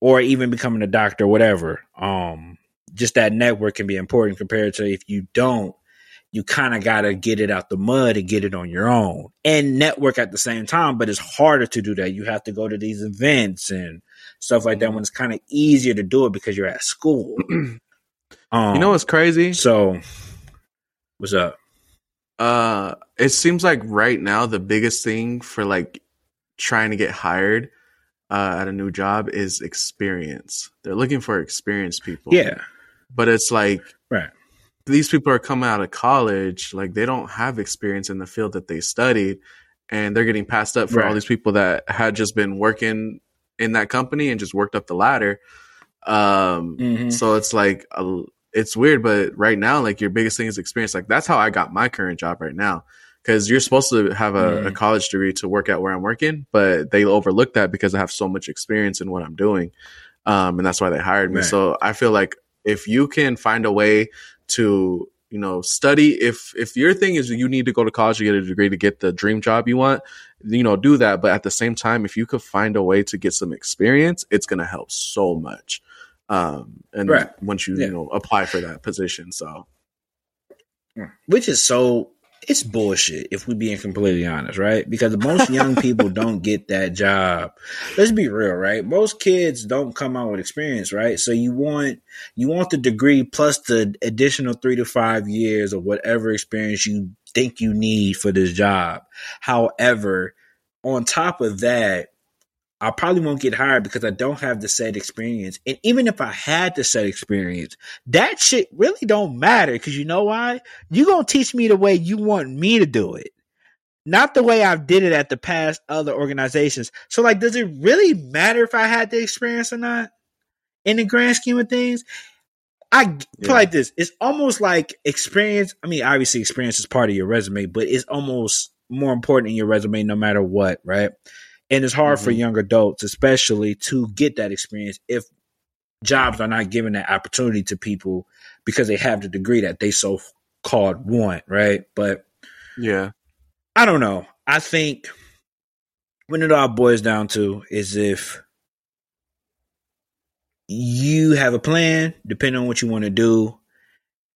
or even becoming a doctor or whatever um just that network can be important compared to if you don't you kind of got to get it out the mud and get it on your own and network at the same time. But it's harder to do that. You have to go to these events and stuff like that when it's kind of easier to do it because you're at school. um, you know what's crazy? So, what's up? Uh, it seems like right now the biggest thing for like trying to get hired uh, at a new job is experience. They're looking for experienced people. Yeah, but it's like right these people are coming out of college, like they don't have experience in the field that they studied, and they're getting passed up for right. all these people that had just been working in that company and just worked up the ladder. Um, mm-hmm. so it's like a, it's weird, but right now, like your biggest thing is experience. Like that's how I got my current job right now. Cause you're supposed to have a, mm-hmm. a college degree to work at where I'm working, but they overlook that because I have so much experience in what I'm doing. Um, and that's why they hired me. Right. So I feel like if you can find a way to you know study if if your thing is you need to go to college to get a degree to get the dream job you want you know do that but at the same time if you could find a way to get some experience it's going to help so much um and right. once you yeah. you know apply for that position so which is so it's bullshit if we being completely honest, right? Because most young people don't get that job. Let's be real, right? Most kids don't come out with experience, right? So you want you want the degree plus the additional 3 to 5 years or whatever experience you think you need for this job. However, on top of that, I probably won't get hired because I don't have the said experience. And even if I had the said experience, that shit really don't matter because you know why? You're gonna teach me the way you want me to do it. Not the way I did it at the past other organizations. So like, does it really matter if I had the experience or not? In the grand scheme of things, I yeah. like this. It's almost like experience. I mean, obviously experience is part of your resume, but it's almost more important in your resume no matter what, right? And it's hard for Mhm. young adults, especially, to get that experience if jobs are not giving that opportunity to people because they have the degree that they so called want, right? But Yeah. I don't know. I think when it all boils down to is if you have a plan, depending on what you want to do,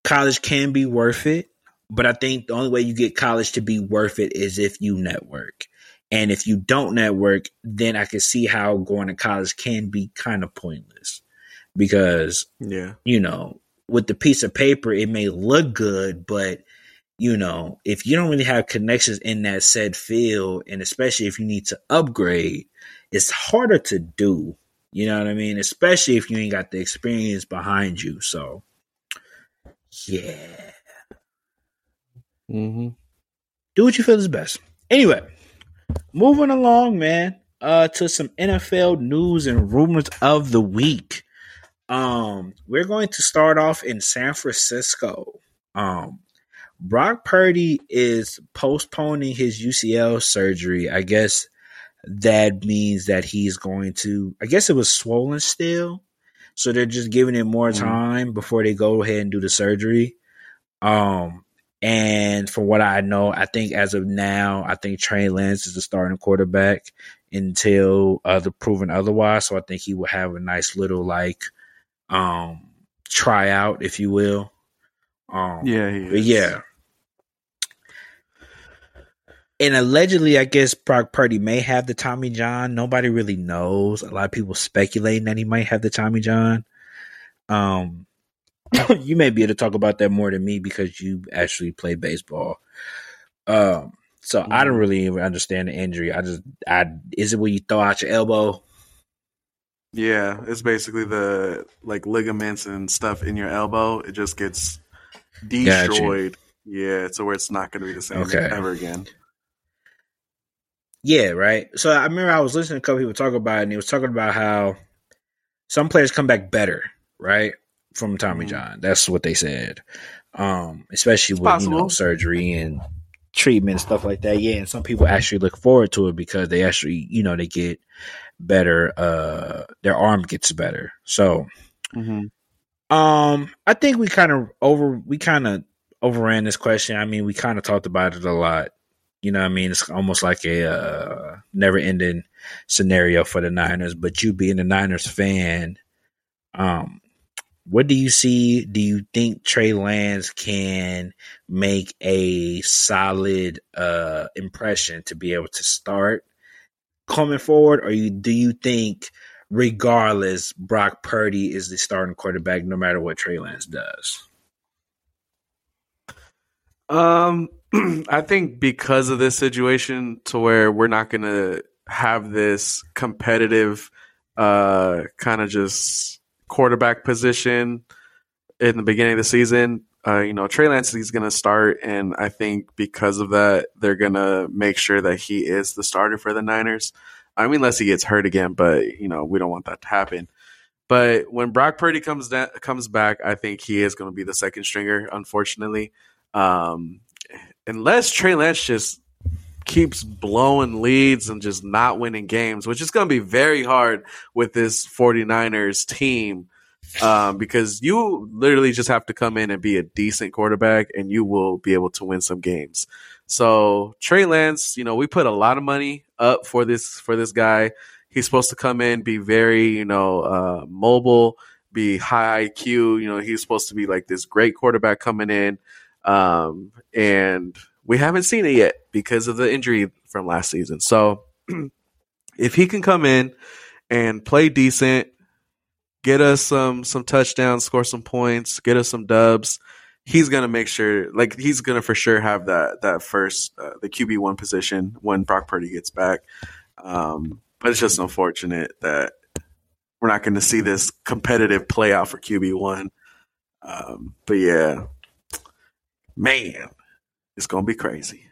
college can be worth it. But I think the only way you get college to be worth it is if you network. And if you don't network, then I can see how going to college can be kind of pointless. Because Yeah. you know, with the piece of paper, it may look good, but you know, if you don't really have connections in that said field, and especially if you need to upgrade, it's harder to do. You know what I mean? Especially if you ain't got the experience behind you. So, yeah, Mm-hmm. do what you feel is best. Anyway, moving along, man, uh, to some NFL news and rumors of the week. Um, we're going to start off in San Francisco. Um, Brock Purdy is postponing his UCL surgery. I guess that means that he's going to. I guess it was swollen still, so they're just giving it more Mhm. time before they go ahead and do the surgery. Um, and from what I know, I think as of now, I think Trey Lance is the starting quarterback until other proven otherwise. So I think he will have a nice little like um tryout, if you will. Um, Yeah. He but is. yeah. And allegedly, I guess Brock Purdy may have the Tommy John. Nobody really knows. A lot of people speculating that he might have the Tommy John. Um, you may be able to talk about that more than me because you actually play baseball. Um, so I don't Mhm. really even understand the injury. I just, I is it where you throw out your elbow? Yeah, it's basically the like ligaments and stuff in your elbow. It just gets destroyed. Yeah, so where it's not going to be the same Okay. ever again. Yeah, right. So I remember I was listening to a couple people talk about it, and he was talking about how some players come back better, right, from Tommy Mhm. John. That's what they said. Um, especially It's with you know surgery and treatment and stuff like that. Yeah, and some people actually look forward to it because they actually, you know, they get better. Uh, their arm gets better. So, Mm-hmm. um, I think we kind of over we kind of overran this question. I mean, we kind of talked about it a lot. You know, I mean, it's almost like a uh, never-ending scenario for the Niners. But you being a Niners fan, um, what do you see? Do you think Trey Lance can make a solid uh impression to be able to start coming forward, or you do you think? Regardless, Brock Purdy is the starting quarterback no matter what Trey Lance does. Um, I think because of this situation, to where we're not going to have this competitive, uh, kind of just quarterback position in the beginning of the season. Uh, you know, Trey Lance is going to start, and I think because of that, they're going to make sure that he is the starter for the Niners. I mean, unless he gets hurt again, but you know, we don't want that to happen. But when Brock Purdy comes down, comes back, I think he is going to be the second stringer. Unfortunately, um, unless Trey Lance just keeps blowing leads and just not winning games, which is going to be very hard with this 49ers team. Um, because you literally just have to come in and be a decent quarterback and you will be able to win some games. So Trey Lance, you know, we put a lot of money up for this for this guy. He's supposed to come in, be very, you know, uh, mobile, be high IQ. You know, he's supposed to be like this great quarterback coming in. Um, and we haven't seen it yet because of the injury from last season. So if he can come in and play decent, get us some some touchdowns, score some points, get us some dubs, he's gonna make sure, like he's gonna for sure have that that first uh, the QB one position when Brock Purdy gets back. Um, but it's just unfortunate that we're not going to see this competitive play out for QB one. Um, but yeah, man, it's gonna be crazy.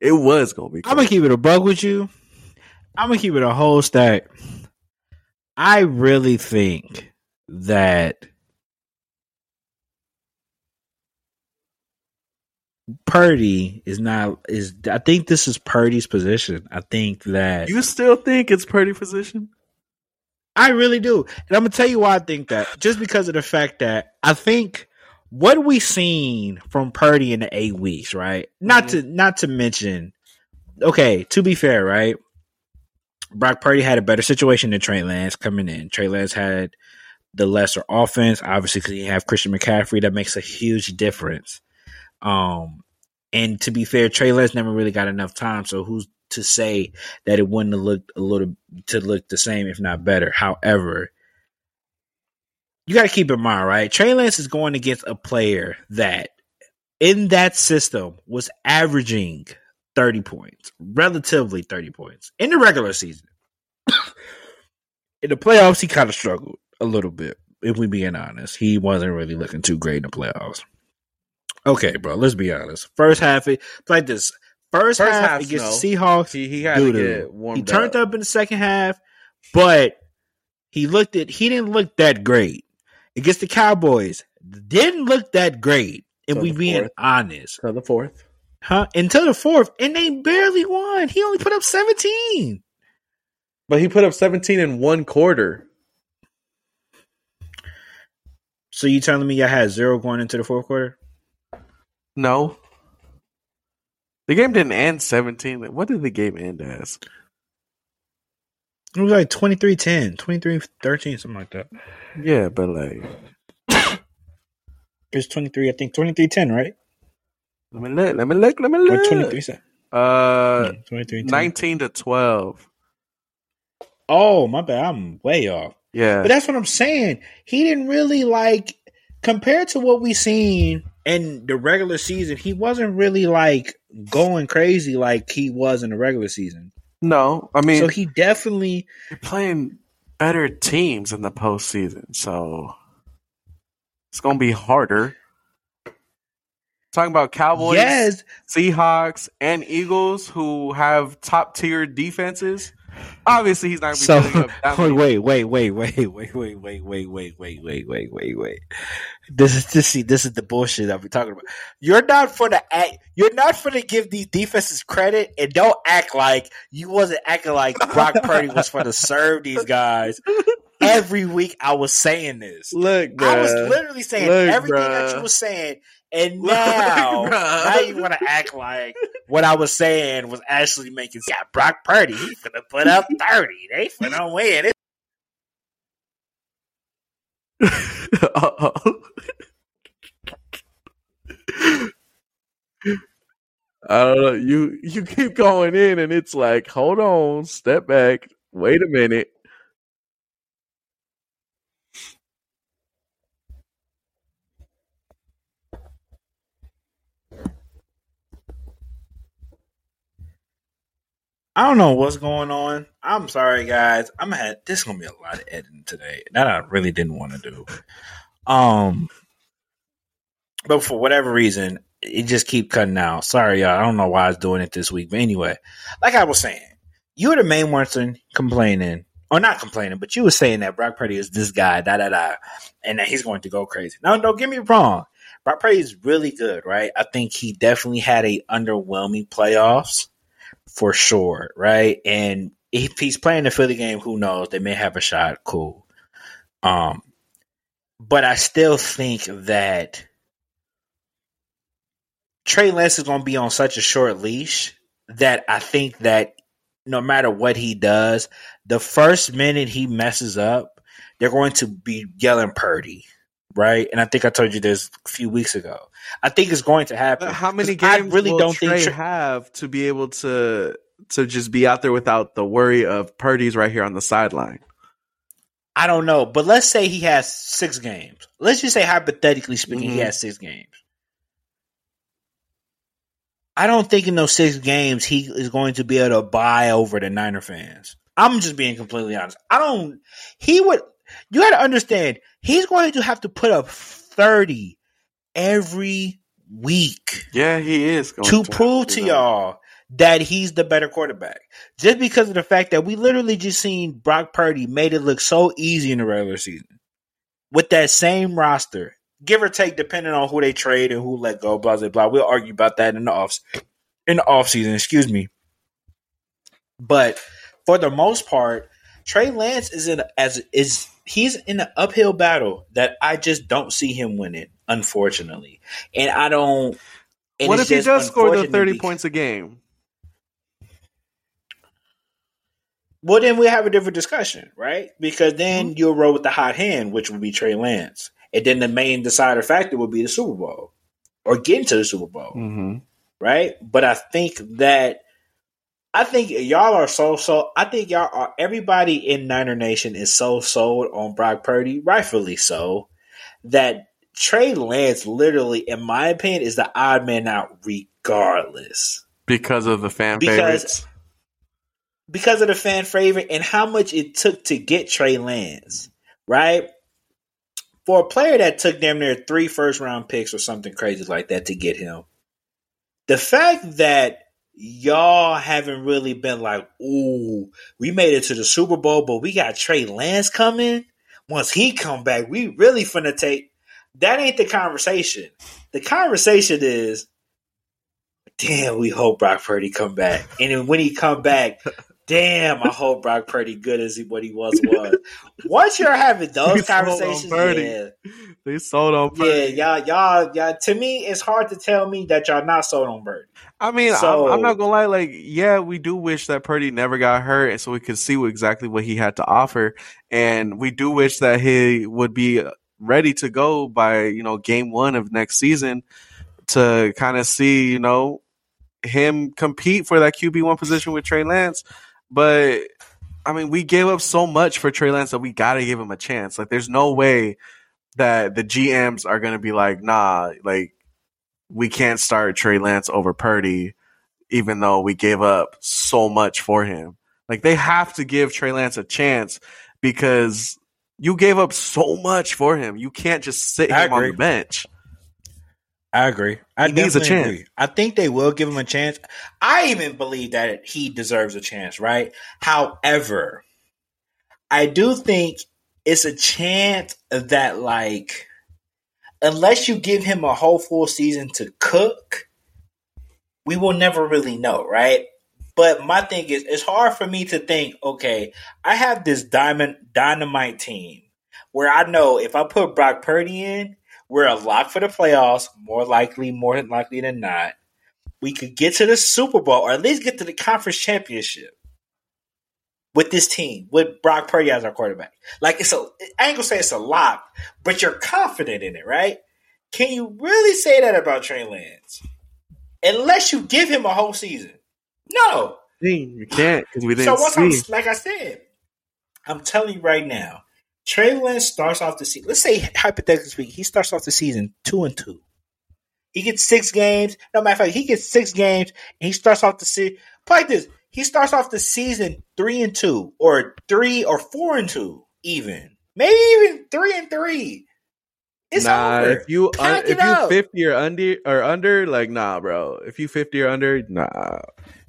It was gonna be. I'm gonna keep it a bug with you. I'm gonna keep it a whole stack. I really think that Purdy is not is. I think this is Purdy's position. I think that You still think it's Purdy position? I really do. And I'm gonna tell you why I think that. Just because of the fact that I think what we seen from Purdy in the eight weeks, right? Not Mhm. to not to mention okay, to be fair, right? Brock Purdy had a better situation than Trey Lance coming in. Trey Lance had the lesser offense, obviously because you have Christian McCaffrey. That makes a huge difference. Um, and to be fair, Trey Lance never really got enough time. So who's to say that it wouldn't have looked a little to look the same, if not better? However, you got to keep in mind, right? Trey Lance is going against a player that in that system was averaging 30 points, relatively 30 points in the regular season. in the playoffs, he kind of struggled a little bit, if we're being honest. He wasn't really looking too great in the playoffs. Okay, bro, let's be honest. First half, it like this. First, First half half, against no. the Seahawks, He he had Doo-doo. to get warmed he turned up. in the second half, but he looked at he didn't look that great against the Cowboys. Didn't look that great, And we being fourth. honest, to the fourth. huh? Until the fourth, and they barely won. He only put up seventeen. But he put up 17 in one quarter. So you telling me I had zero going into the fourth quarter? No. The game didn't end 17. What did the game end as? It was like 23-10, 23-13, something like that. Yeah, but like it's 23, I think 23-10, right? let me look, let me look, let me Or look. 23 cent. Uh 23 19 to 12. Oh, my bad. I'm way off. Yeah. But that's what I'm saying. He didn't really like compared to what we seen in the regular season. He wasn't really like going crazy like he was in the regular season. no, I mean So he definitely you're playing better teams in the postseason, so it's gonna be harder. Talking about Cowboys, yes, Seahawks, and Eagles who have top tier defenses. Obviously, he's not So gonna be putting up that many- wait, wait, wait, wait, wait, wait, wait, wait, wait, wait, wait, wait, wait, wait, wait. This is this see this is the bullshit that we're talking about. You're not for the act. You're not for to give these defenses credit and don't act like you wasn't acting like Brock Purdy was for to serve these guys. Every week I was saying this. Look, bro. I was literally saying Look, everything that you were saying, and now, bruh. now you want to act like what I was saying was actually making. Yeah, Brock Purdy, he finna put up thirty. They finna win. It-. I don't know. You you keep going in, and it's like, hold on, step back, wait a minute. I don't know what's going on. I'm sorry, guys. I'm have, this is gonna be a lot of editing today that I really didn't want to do. Um, but for whatever reason, it just keep cutting out. Sorry, y'all. I don't know why I was doing it this week, but anyway, like I was saying, you were the main person complaining, or not complaining, but you were saying that Brock Purdy is this guy, da da da, and that he's going to go crazy. Now, don't get me wrong. Brock Purdy is really good, right? I think he definitely had a underwhelming playoffs for sure, right? And if he's playing the Philly game, who knows? They may have a shot. Cool. Um, but I still think that Trey Lance is going to be on such a short leash that I think that no matter what he does, the first minute he messes up, they're going to be yelling Purdy, right? And I think I told you this a few weeks ago. I think it's going to happen. But how many games I really will don't Trey think Trey- have to be able to to just be out there without the worry of Purdy's right here on the sideline? I don't know, but let's say he has six games. Let's just say hypothetically speaking, he Mhm. has six games. I don't think in those six games he is going to be able to buy over the Niner fans. I'm just being completely honest. I don't. He would. You got to understand. He's going to have to put up thirty every week Yeah, he is going to to prove to y'all that he's the better quarterback. Just because of the fact that we literally just seen Brock Purdy made it look so easy in the regular season with that same roster give or take, depending on who they trade and who let go. Blah blah blah. We'll argue about that in the off in the off season. Excuse me. But for the most part, Trey Lance is in as is he's in an uphill battle that I just don't see him winning, unfortunately. And I don't. and what if he does score the thirty points a game? Well, then we have a different discussion, right? Because then you'll roll with the hot hand, which would be Trey Lance, and then the main decider factor would be the Super Bowl or getting to the Super Bowl. Mm-hmm. right? But I think that I think y'all are so so. I think y'all are everybody in Niner Nation is so sold on Brock Purdy, rightfully so. That Trey Lance, literally, in my opinion, is the odd man out, regardless Because of the fan Because- favorites. because of the fan favorite and how much it took to get Trey Lance, right? For a player that took damn near three first round picks or something crazy like that to get him, the fact that y'all haven't really been like, ooh, we made it to the Super Bowl, but we got Trey Lance coming. Once he come back, we really finna take. That ain't the conversation. The conversation is, damn, we hope Brock Purdy come back. And then when he come back, damn, I hope Brock Purdy good as he, what he was was. Once you're having those on conversations, yeah, They sold on Purdy. yeah, y'all, y'all, y'all. To me, it's hard to tell me that y'all not sold on Purdy. I mean, So- I'm, I'm not gonna lie. Like, yeah, we do wish that Purdy never got hurt, and so we could see what, exactly what he had to offer. And we do wish that he would be ready to go by you know game one of next season to kind of see you know him compete for that QB one position with Trey Lance. But I mean, we gave up so much for Trey Lance that we got to give him a chance. Like, there's no way that the GMs are gonna be like, nah, like we can't start Trey Lance over Purdy, even though we gave up so much for him. Like they have to give Trey Lance a chance because you gave up so much for him. You can't just sit I him on the bench. I agree. I He needs a chance. agree. I think they will give him a chance. I even believe that he deserves a chance, right? However, I do think it's a chance that, like, unless you give him a whole full season to cook, we will never really know, right? But my thing is, it's hard for me to think, okay, I have this diamond dynamite team where I know if I put Brock Purdy in, we're a lock for the playoffs, more likely, more likely than not. We could get to the Super Bowl or at least get to the conference championship with this team, with Brock Purdy as our quarterback. Like it's a I ain't gonna say it's a lock, but you're confident in it, right? Can you really say that about Trey Lance? Unless you give him a whole season. No. You can't because we didn't So what's I'm, like I said, I'm telling you right now, Trey Lance starts off the season. Let's say hypothetically speaking, he starts off the season two and two. He gets six games. No matter of fact, he gets six games and he starts off the season. Like this, he starts off the season three and two, or three or four and two, even maybe even three and three. It's nah, over. if you Pack if you up. fifty or under or under, like nah, bro. If you fifty or under, nah.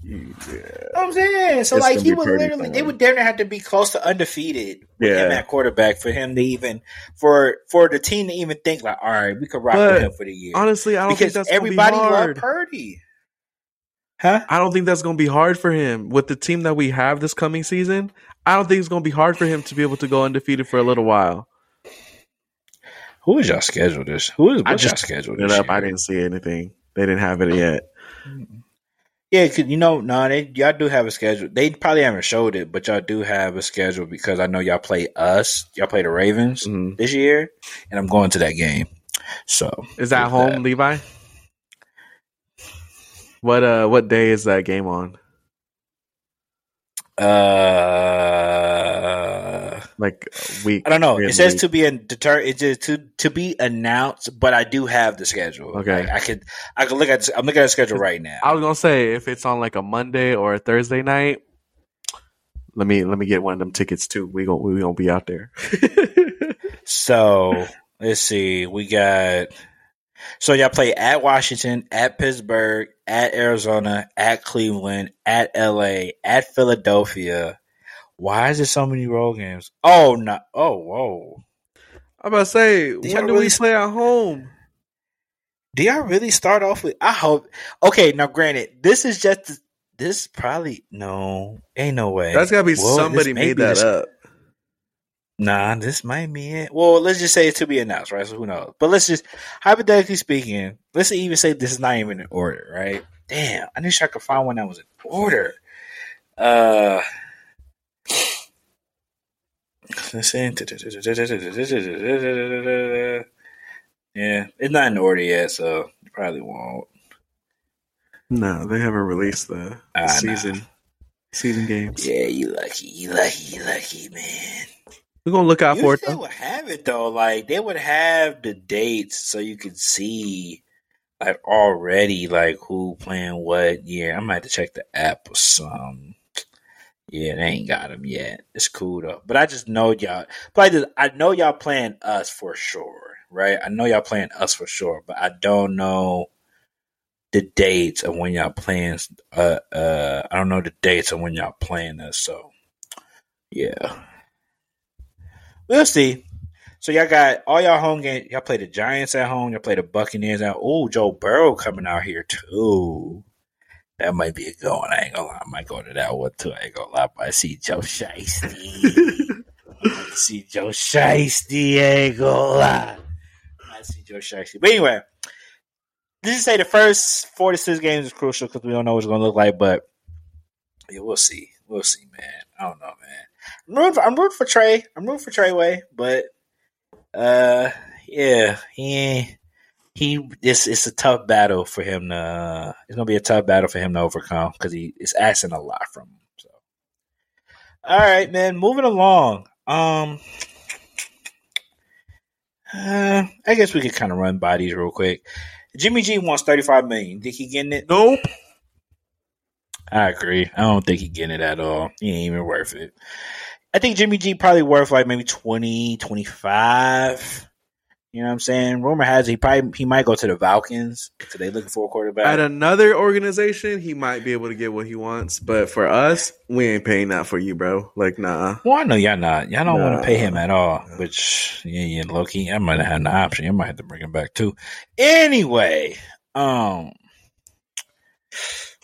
You- yeah. Know what I'm saying so It's like he would literally they would definitely have to be close to undefeated with him Yeah. at quarterback for him to even for for the team to even think like all right we could rock But with him for the year Honestly, I don't think because that's everybody be loved. Purdy huh I don't think that's going to be hard for him with the team that we have this coming season. I don't think it's going to be hard for him to be able to go undefeated for a little while. who is y'all scheduled this who is I what's y'all just scheduled It up. year? I didn't see anything. They didn't have it yet. yeah 'cause, you know no they y'all do have a schedule they probably haven't showed it but y'all do have a schedule because I know y'all play us y'all play the Ravens Mhm. this year and I'm going to that game so Is that home, that. Levi? What uh? What day is that game on? uh Like a week? I don't know. It says week. to be in deter. It's just to to be announced, but I do have the schedule. Okay. Like, I could I could look at. I'm looking at the schedule right now. I was gonna say if it's on like a Monday or a Thursday night. Let me let me get one of them tickets too. We gonna we gonna be out there. So let's see. We got. So y'all play at Washington, at Pittsburgh, at Arizona, at Cleveland, at LA, at Philadelphia. Why is there so many road games? Oh no! Oh whoa! I'm about to say, Did when do really we play at home? Do y'all really start off with? I hope. Okay, now granted, this is just this probably no, ain't no way. That's gotta be this somebody made that up. Nah, this might be it. Well, let's just say it's to be announced, right? So who knows? But let's just hypothetically speaking, let's even say this is not even in order, right? Damn, I wish I could find one that was in order. Uh, let's see. Yeah, it's not in order yet, so you probably won't. No, they haven't released the, the Ah, nah. season season games. Yeah, you lucky, you lucky, you lucky, man. We're gonna look out for it they though. would have it though. Like they would have the dates so you could see like already like who playing what. Yeah, I might have to check the app or something. Yeah, they ain't got them yet. It's cool though. But I just know y'all. But I, just, I know y'all playing us for sure, right? I know y'all playing us for sure, but I don't know the dates of when y'all playing. Uh, uh, I don't know the dates of when y'all playing us. So, yeah, we'll see. So y'all got all y'all home games. Y'all play the Giants at home. Y'all play the Buccaneers at. Oh, Joe Burrow coming out here too. That might be a good one. I ain't gonna lie. I might go to that one too. I ain't gonna lie. But I see Joe Shiesty. I see Joe Shiesty. I ain't gonna lie. I see Joe Shiesty. But anyway, this is say the first four to six games is crucial because we don't know what it's gonna look like. But yeah, we'll see. We'll see, man. I don't know, man. I'm rooting for, I'm rooting for Trey. I'm rooting for Treyway, but uh, yeah, he he. It's it's a tough battle for him to. Uh, it's gonna be a tough battle for him to overcome because he is asking a lot from him. So, all right, man. Moving along. Um, uh, I guess we could kind of run by these real quick. Jimmy G wants thirty five million. Think he getting it? Nope. I agree. I don't think he getting it at all. He ain't even worth it. I think Jimmy G probably worth like maybe 20, 25. You know what I'm saying? Rumor has it he probably he might go to the Falcons. So they looking for a quarterback. At another organization, he might be able to get what he wants, but for us, we ain't paying that for you, bro. Like, nah. well, I know y'all not. Y'all don't want to pay him at all. Which yeah, yeah, low key, I might have had the option. I might have to bring him back too. Anyway, um,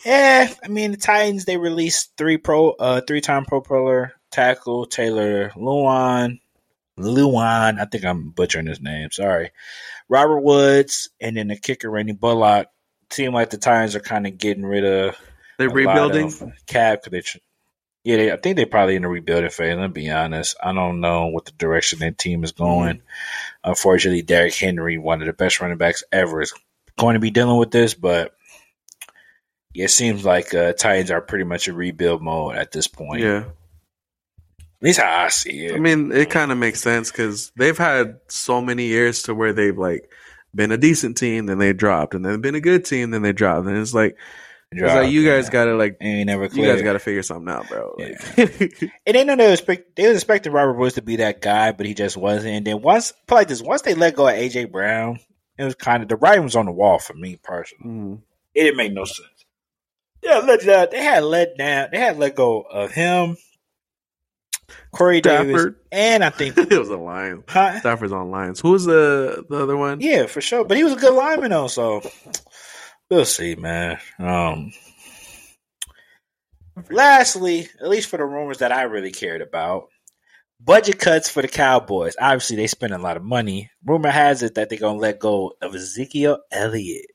yeah, I mean the Titans they released three pro, uh, three time Pro Bowler tackle Taylor Lewan, Lewan. I think I'm butchering his name. Sorry, Robert Woods, and then the kicker Randy Bullock. Seem like the Titans are kind of getting rid of They're rebuilding. Cap, 'cause they, yeah, they, I think they're probably in the rebuilding phase. Let's be honest. I don't know what the direction their team is going. Unfortunately, Derrick Henry, one of the best running backs ever, is going to be dealing with this. But yeah, it seems like uh, Titans are pretty much in rebuild mode at this point. Yeah. At least how I see it. I mean, it kind of makes sense because they've had so many years to where they've like been a decent team, then they dropped, and then been a good team, then they dropped, and it's like, it's like you guys got to like, ain't never you clear. guys got to figure something out, bro. Like, And they know they expect, they was expecting Robert Woods to be that guy, but he just wasn't. And then once like this, once they let go of AJ Brown, it was kind of the writing was on the wall for me personally. mm, It didn't make no sense. Yeah, let uh, they had let down. They had let go of him, Corey Davis, and I think it was a lion. huh? Stafford's on Lions. Who's the the other one? Yeah, for sure. But he was a good lineman though, so we'll see, man. Um lastly, at least for the rumors that I really cared about, budget cuts for the Cowboys. Obviously they spend a lot of money. Rumor has it that they're gonna let go of Ezekiel Elliott.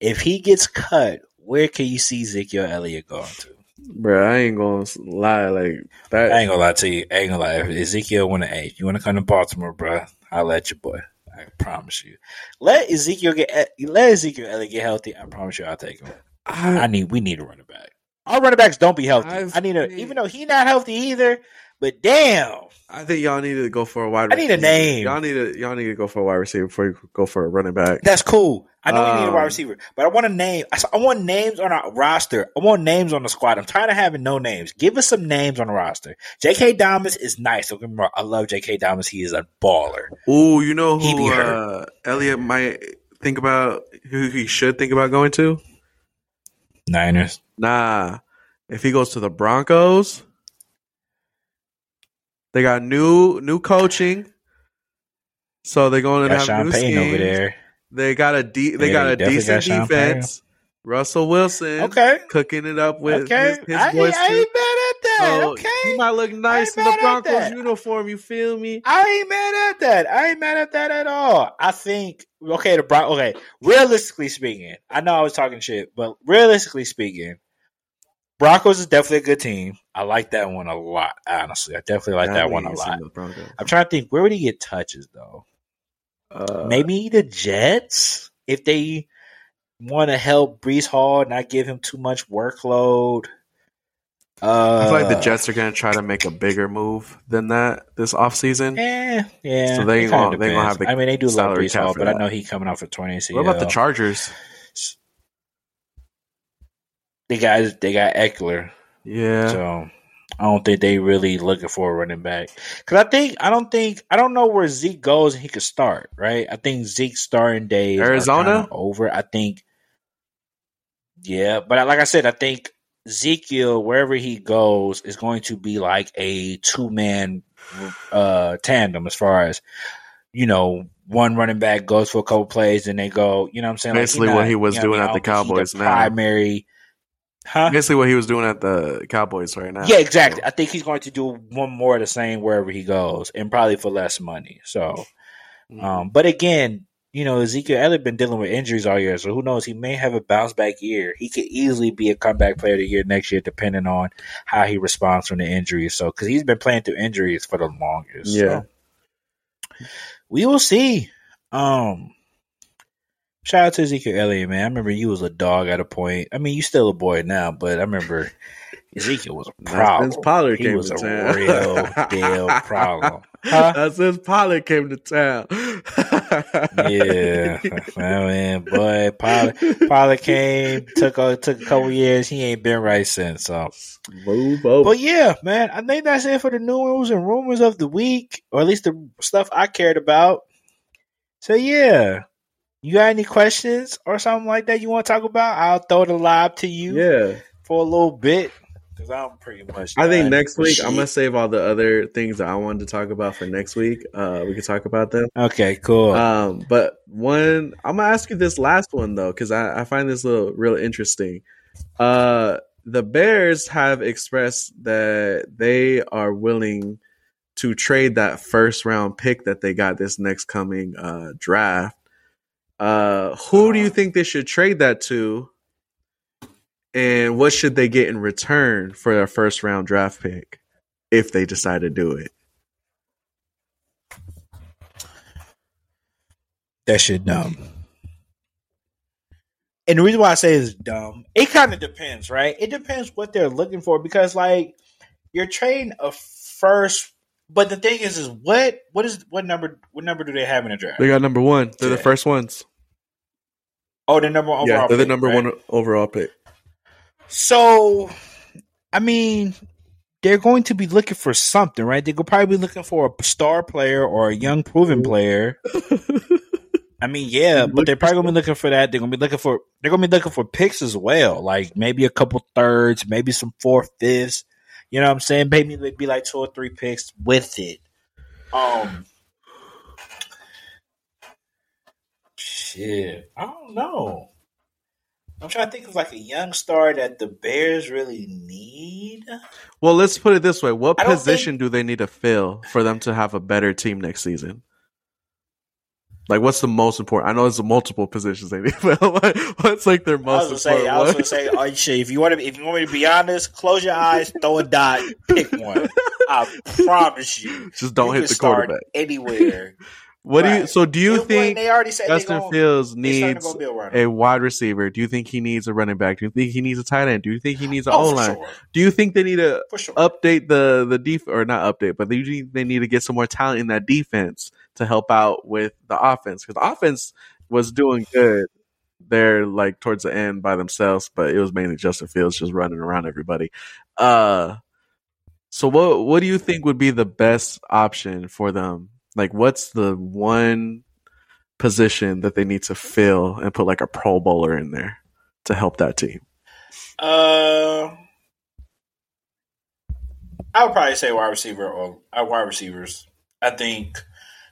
If he gets cut, where can you see Ezekiel Elliott going to? Bro, I ain't gonna lie. Like that. I ain't gonna lie to you. I ain't gonna lie. If Ezekiel wanna hey, you wanna come to Baltimore, bro, I'll let you boy. I promise you. Let Ezekiel get eh, let Ezekiel Elliott get healthy. I promise you, I'll take him. I I, need we need a running back. Our running backs don't be healthy. I've- I need a even though he not healthy either. But damn, I think y'all need to go for a wide. I need a name. Y'all need to y'all need to go for a wide receiver before you go for a running back. that's cool. I know we need a wide Um, receiver, but I want a name. I, I want names on our roster. I want names on the squad. I'm tired of having no names. Give us some names on the roster. J.K. Dobbins is nice. Don't get me wrong. I love J.K. Dobbins. He is a baller. Ooh, you know who uh, Elliott might think about? Who he should think about going to? Niners. Nah, if he goes to the Broncos, they got new new coaching. So they're going to have Sean new Payton over there. They got a de- they Yeah, got a decent got defense. Russell Wilson, Okay. cooking it up with Okay. his, his I, ain't, boys I ain't mad at that. So okay. he might look nice in the Broncos uniform. You feel me? I ain't mad at that. I ain't mad at that at all. I think okay, the Bron- okay. Realistically speaking, I know I was talking shit, but realistically speaking, Broncos is definitely a good team. I like that one a lot. Honestly, I definitely like that one a lot. seen the Broncos. I'm trying to think where would he get touches though. Uh, Maybe the Jets if they want to help Breece Hall not give him too much workload. Uh, I feel like the Jets are going to try to make a bigger move than that this offseason. Eh, yeah. So they it gonna- they ain't gonna have the I mean, they do love salary Breece cap Hall, for but I know he coming off for twenty. What about the Chargers? They got they got Ekeler, Yeah. so I don't think they really looking for a running back. Because I think I don't think I don't know where Zeke goes and he could start. Right, I think Zeke's starting days Arizona? over. I think, yeah, but like I said, I think Ezekiel wherever he goes is going to be like a two man uh tandem as far as you know. One running back goes for a couple plays, and they go. You know what I'm saying? Basically he what not- he was you know doing I at the Cowboys now. Primary, huh? Basically, what he was doing at the Cowboys right now. Yeah, exactly. I think he's going to do one more of the same wherever he goes, and probably for less money. So, Mhm. um, but again, you know, Ezekiel Elliott been dealing with injuries all year, so who knows? He may have a bounce back year. He could easily be a comeback player of the year next year, depending on how he responds from the injuries. So, because he's been playing through injuries for the longest. Yeah. So. we will see. Um, shout out to Ezekiel Elliott, man. I remember you was a dog at a point. I mean, you still a boy now, but I remember Ezekiel was a That's problem. since Pollard came to town. He came was to a town. real deal problem. Huh? That's since Pollard came to town. Yeah, I mean, boy, Pollard, Pollard came, took a took a couple years. He ain't been right since. So, Move over. but yeah, man, I think that's it for the news and rumors of the week, or at least the stuff I cared about. So yeah, you got any questions or something like that you want to talk about? I'll throw the lob to you yeah. for a little bit because I'm pretty much. I think next week I'm gonna save all the other things that I wanted to talk about for next week. Uh, we can talk about them. Okay, cool. Um, but one, I'm gonna ask you this last one though, because I, I find this little real interesting. Uh, the Bears have expressed that they are willing to trade that first round pick that they got this next coming uh, draft. Uh, who do you think they should trade that to? And what should they get in return for their first round draft pick if they decide to do it? That shit dumb. And the reason why I say it's dumb, it kind of depends, right? It depends what they're looking for because, like, you're trading a first, but the thing is, is what what is what number what number do they have in the draft? They got number one. They're the first ones. oh, they're the number one overall. yeah, they're the number right? one overall pick. So, I mean, they're going to be looking for something, right? They're probably be looking for a star player or a young proven player. I mean, yeah, but they're probably gonna be looking for that. They're gonna be looking for they're gonna be looking for picks as well, like maybe a couple thirds, maybe some fourth fifths. You know what I'm saying? Maybe it'd be like two or three picks with it. Um, shit, I don't know. I'm trying to think of like a young star that the Bears really need. Well, let's put it this way: What I don't position do they need to fill for them to have a better team next season? Like, what's the most important? I know there's multiple positions they need. But what- what's like their most I was gonna important say, I was gonna say, oh shit. If you want to, if you want me to be honest, close your eyes, throw a dot, pick one. I promise you, Just don't you hit the quarterback. anywhere. What do you? So, do you think they already said Justin gonna, Fields they starting to needs go a wide receiver? Do you think he needs a running back? Do you think he needs a tight end? Do you think he needs an oh, O line? sure, Do you think they need to sure. update the the def or not update, but they usually they need to get some more talent in that defense to help out with the offense because the offense was doing good there like towards the end by themselves, but it was mainly Justin Fields just running around everybody. Uh, so what what do you think would be the best option for them? Like, what's the one position that they need to fill and put like a Pro Bowler in there to help that team? Uh, I would probably say wide receiver or uh, wide receivers. I think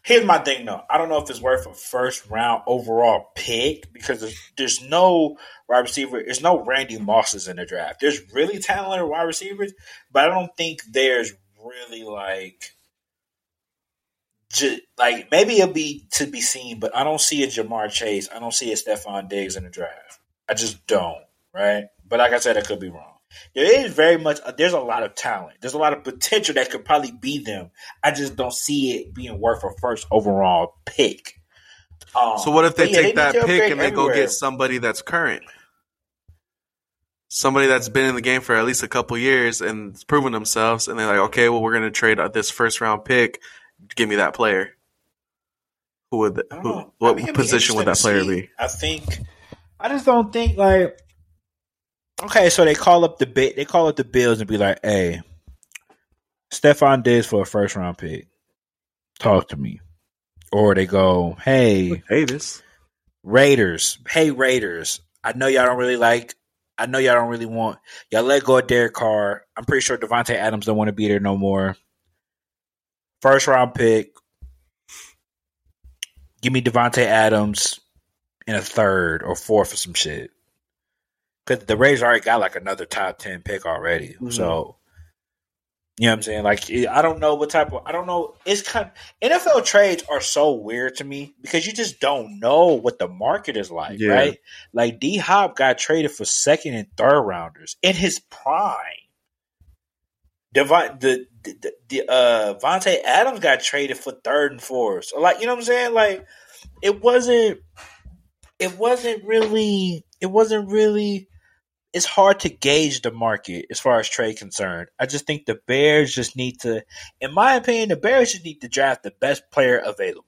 Here's my thing though. I don't know if it's worth a first round overall pick because there's, there's no wide receiver. There's no Randy Mosses in the draft. There's really talented wide receivers, but I don't think there's really like, like maybe it'll be to be seen. But I don't see a Ja'Marr Chase. I don't see a Stefon Diggs in the draft. I just don't. Right. But like I said, I could be wrong. There is very much. There's a lot of talent. There's a lot of potential that could probably be them. I just don't see it being worth a first overall pick. Um, So what if they but yeah, take that to pick and they go get somebody that's current? Somebody that's been in the game for at least a couple years and it's proven themselves, and they're like, okay, well, we're going to trade this first round pick. Give me that player. Who would? Who, what I mean, position would that player be? I think. I just don't think like. Okay, so they call up the bit. They call up the Bills and be like, "Hey, Stefon Diggs for a first round pick. Talk to me." Or they go, "Hey, this. Raiders. Hey, Raiders. I know y'all don't really like. I know y'all don't really want. Y'all let go of Derek Carr. I'm pretty sure Davante Adams don't want to be there no more. First round pick. Give me Davante Adams in a third or fourth or some shit. Because the Rays already got like another top ten pick already. Mhm. So you know what I'm saying? Like I don't know what type of I don't know. It's kind NFL trades are so weird to me because you just don't know what the market is like, Yeah. right? Like D Hop got traded for second and third rounders in his prime. Devon, the the, the uh Vontae Adams got traded for third and fourth. So like you know what I'm saying? Like it wasn't it wasn't really it wasn't really it's hard to gauge the market as far as trade concerned. I just think the Bears just need to, in my opinion, the Bears just need to draft the best player available.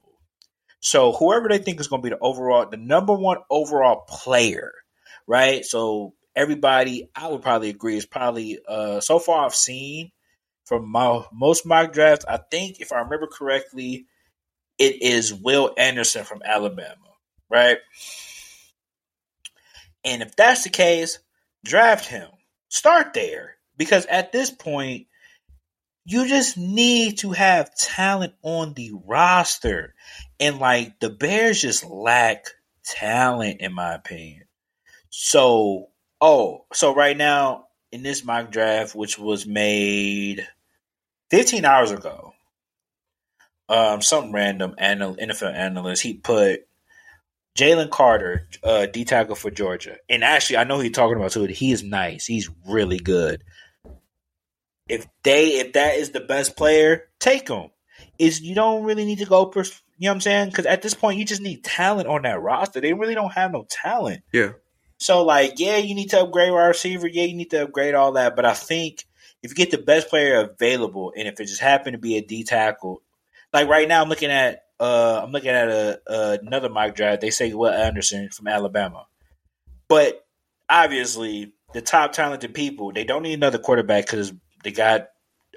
So whoever they think is going to be the overall, the number one overall player, right? So everybody, I would probably agree, is probably uh so far I've seen from my most mock drafts. I think if I remember correctly, it is Will Anderson from Alabama, right? And if that's the case, draft him. Start there. Because at this point, you just need to have talent on the roster. And like the Bears just lack talent, in my opinion. So, oh, so right now in this mock draft, which was made 15 hours ago, um, some random anal- NFL analyst, he put Jalen Carter, uh, D tackle for Georgia. And actually, I know who you're talking about too. He is nice. He's really good. If they, if that is the best player, take him. Is you don't really need to go, pers- you know what I'm saying? Because at this point, you just need talent on that roster. They really don't have no talent. Yeah. So, like, yeah, you need to upgrade wide receiver. Yeah, you need to upgrade all that. But I think if you get the best player available, and if it just happened to be a D tackle, like right now, I'm looking at uh, I'm looking at a, uh, another mock draft. They say Will Anderson from Alabama, but obviously the top talented people they don't need another quarterback because they got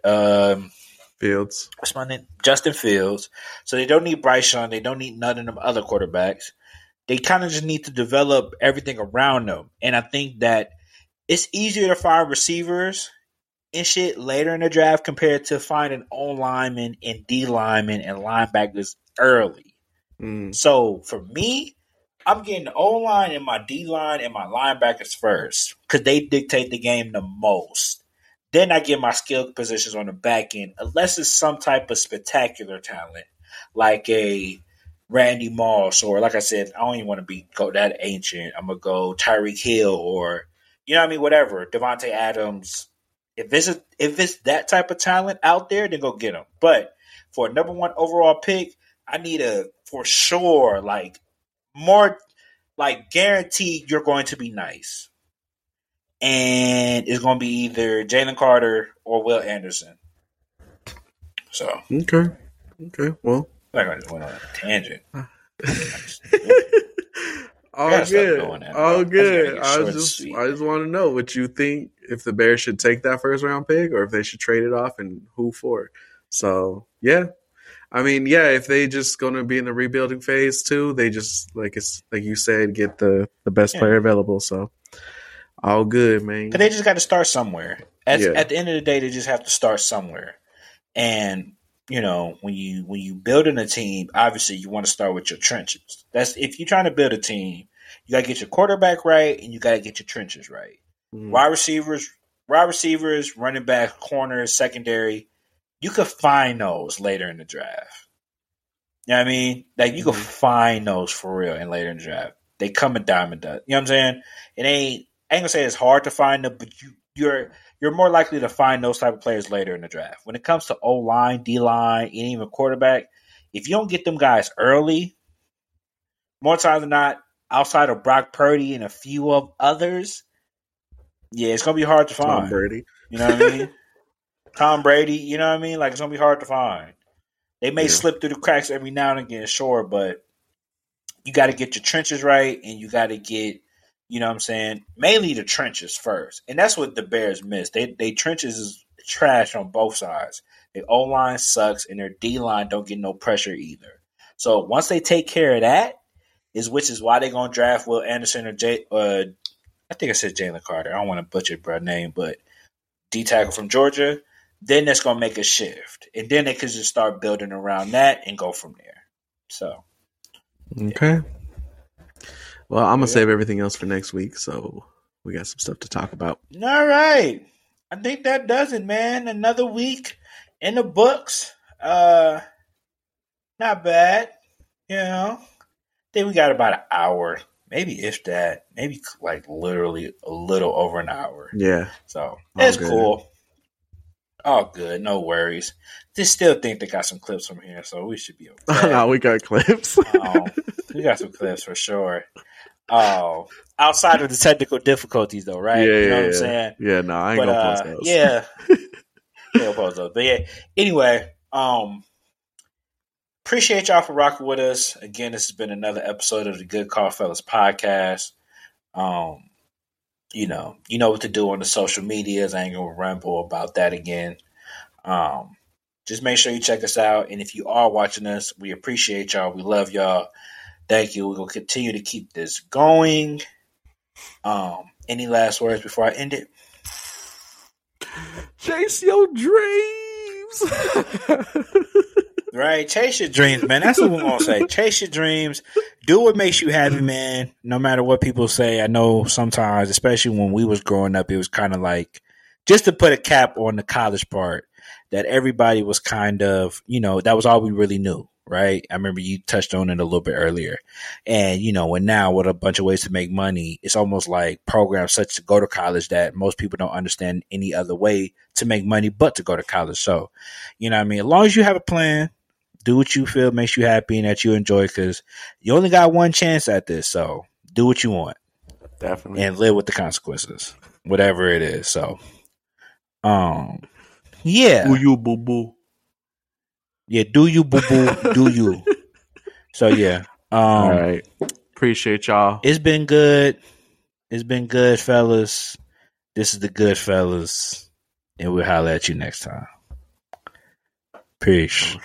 um, Fields. what's my name? Justin Fields. So they don't need Bryce Young. They don't need none of them other quarterbacks. They kind of just need to develop everything around them. And I think that it's easier to find receivers and shit later in the draft compared to finding O linemen and D linemen and linebackers early. Mm. So for me, I'm getting the O line and my D line and my linebackers first because they dictate the game the most. Then I get my skill positions on the back end, unless it's some type of spectacular talent, like a Randy Moss, or like I said, I don't even want to be go that ancient. I'm gonna go Tyreek Hill, or you know what I mean, whatever. Davante Adams. If it's a, if it's that type of talent out there, then go get him. But for a number one overall pick, I need a for sure like more like guaranteed you're going to be nice. And it's going to be either Jalen Carter or Will Anderson. So Okay. Okay. Well. like I just went on a tangent. all good. all good. I was short and just. I just want to know what you think if the Bears should take that first round pick or if they should trade it off and who for. So yeah. I mean, yeah, if they just gonna be in the rebuilding phase too, they just like it's like you said, get the the best Yeah. player available. So all good, man. Because they just got to start somewhere. At, Yeah. at the end of the day, they just have to start somewhere. And you know, when you when you building a team, obviously you want to start with your trenches. That's if you're trying to build a team, you gotta get your quarterback right and you gotta get your trenches right. Mhm. Wide receivers, wide receivers, running back, corners, secondary, you could find those later in the draft. You know what I mean? Like you Mhm. could find those for real and later in the draft. They come in diamond dust. You know what I'm saying? It ain't I ain't gonna say it's hard to find them, but you you're you're more likely to find those type of players later in the draft. When it comes to O line, D line, and even quarterback, if you don't get them guys early, more times than not, outside of Brock Purdy and a few of others, yeah, it's gonna be hard to find. Tom. Brady. You know what I mean? Tom Brady, you know what I mean? Like it's gonna be hard to find. They may Yeah. slip through the cracks every now and again, sure, but you got to get your trenches right, and you got to get, you know what I'm saying, mainly the trenches first, and that's what the Bears miss. They they trenches is trash on both sides. The O line sucks, and their D line don't get no pressure either. So once they take care of that, is which is why they're gonna draft Will Anderson or Jay. Uh, I think I said Jalen Carter. I don't want to butcher bro name, but D tackle from Georgia. Then that's gonna make a shift, and then they could just start building around that and go from there. So Okay. Well, I'm gonna Yeah. save everything else for next week, so we got some stuff to talk about. all right, I think that does it, man. Another week in the books. Uh, not bad. You know, I think we got about an hour, maybe if that, maybe like literally a little over an hour. Yeah. So it's cool. All good, no worries. Just still think they got some clips from here, so we should be okay. no, we got clips. um, we got some clips for sure. Oh, outside of the technical difficulties, though, right? Yeah, you know yeah, what I'm yeah. saying? yeah, no, I ain't But gonna uh, post those. yeah, don't post those. But yeah, anyway, um, appreciate y'all for rocking with us. Again, this has been another episode of the Good Call Fellas podcast. Um, you know, you know what to do on the social medias. I ain't gonna ramble about that again. Um, just make sure you check us out. And if you are watching us, we appreciate y'all. We love y'all. Thank you. We're gonna continue to keep this going. Um, any last words before I end it? Chase your dreams. Right, chase your dreams, man. That's what we're gonna say. Chase your dreams. Do what makes you happy, man. No matter what people say. I know sometimes, especially when we was growing up, it was kind of like just to put a cap on the college part. That everybody was kind of, you know, that was all we really knew, right? I remember you touched on it a little bit earlier, and you know, and now with a bunch of ways to make money, it's almost like programs such to go to college that most people don't understand any other way to make money but to go to college. So, you know, I mean, as long as you have a plan, do what you feel makes you happy and that you enjoy because you only got one chance at this. So do what you want Definitely. and live with the consequences, whatever it is. So, um, yeah, Do you boo boo? yeah, do you boo boo, do you? So yeah, um, All right. Appreciate y'all. it's been good. It's been good, fellas. This is the good fellas, and we'll holler at you next time. Peace.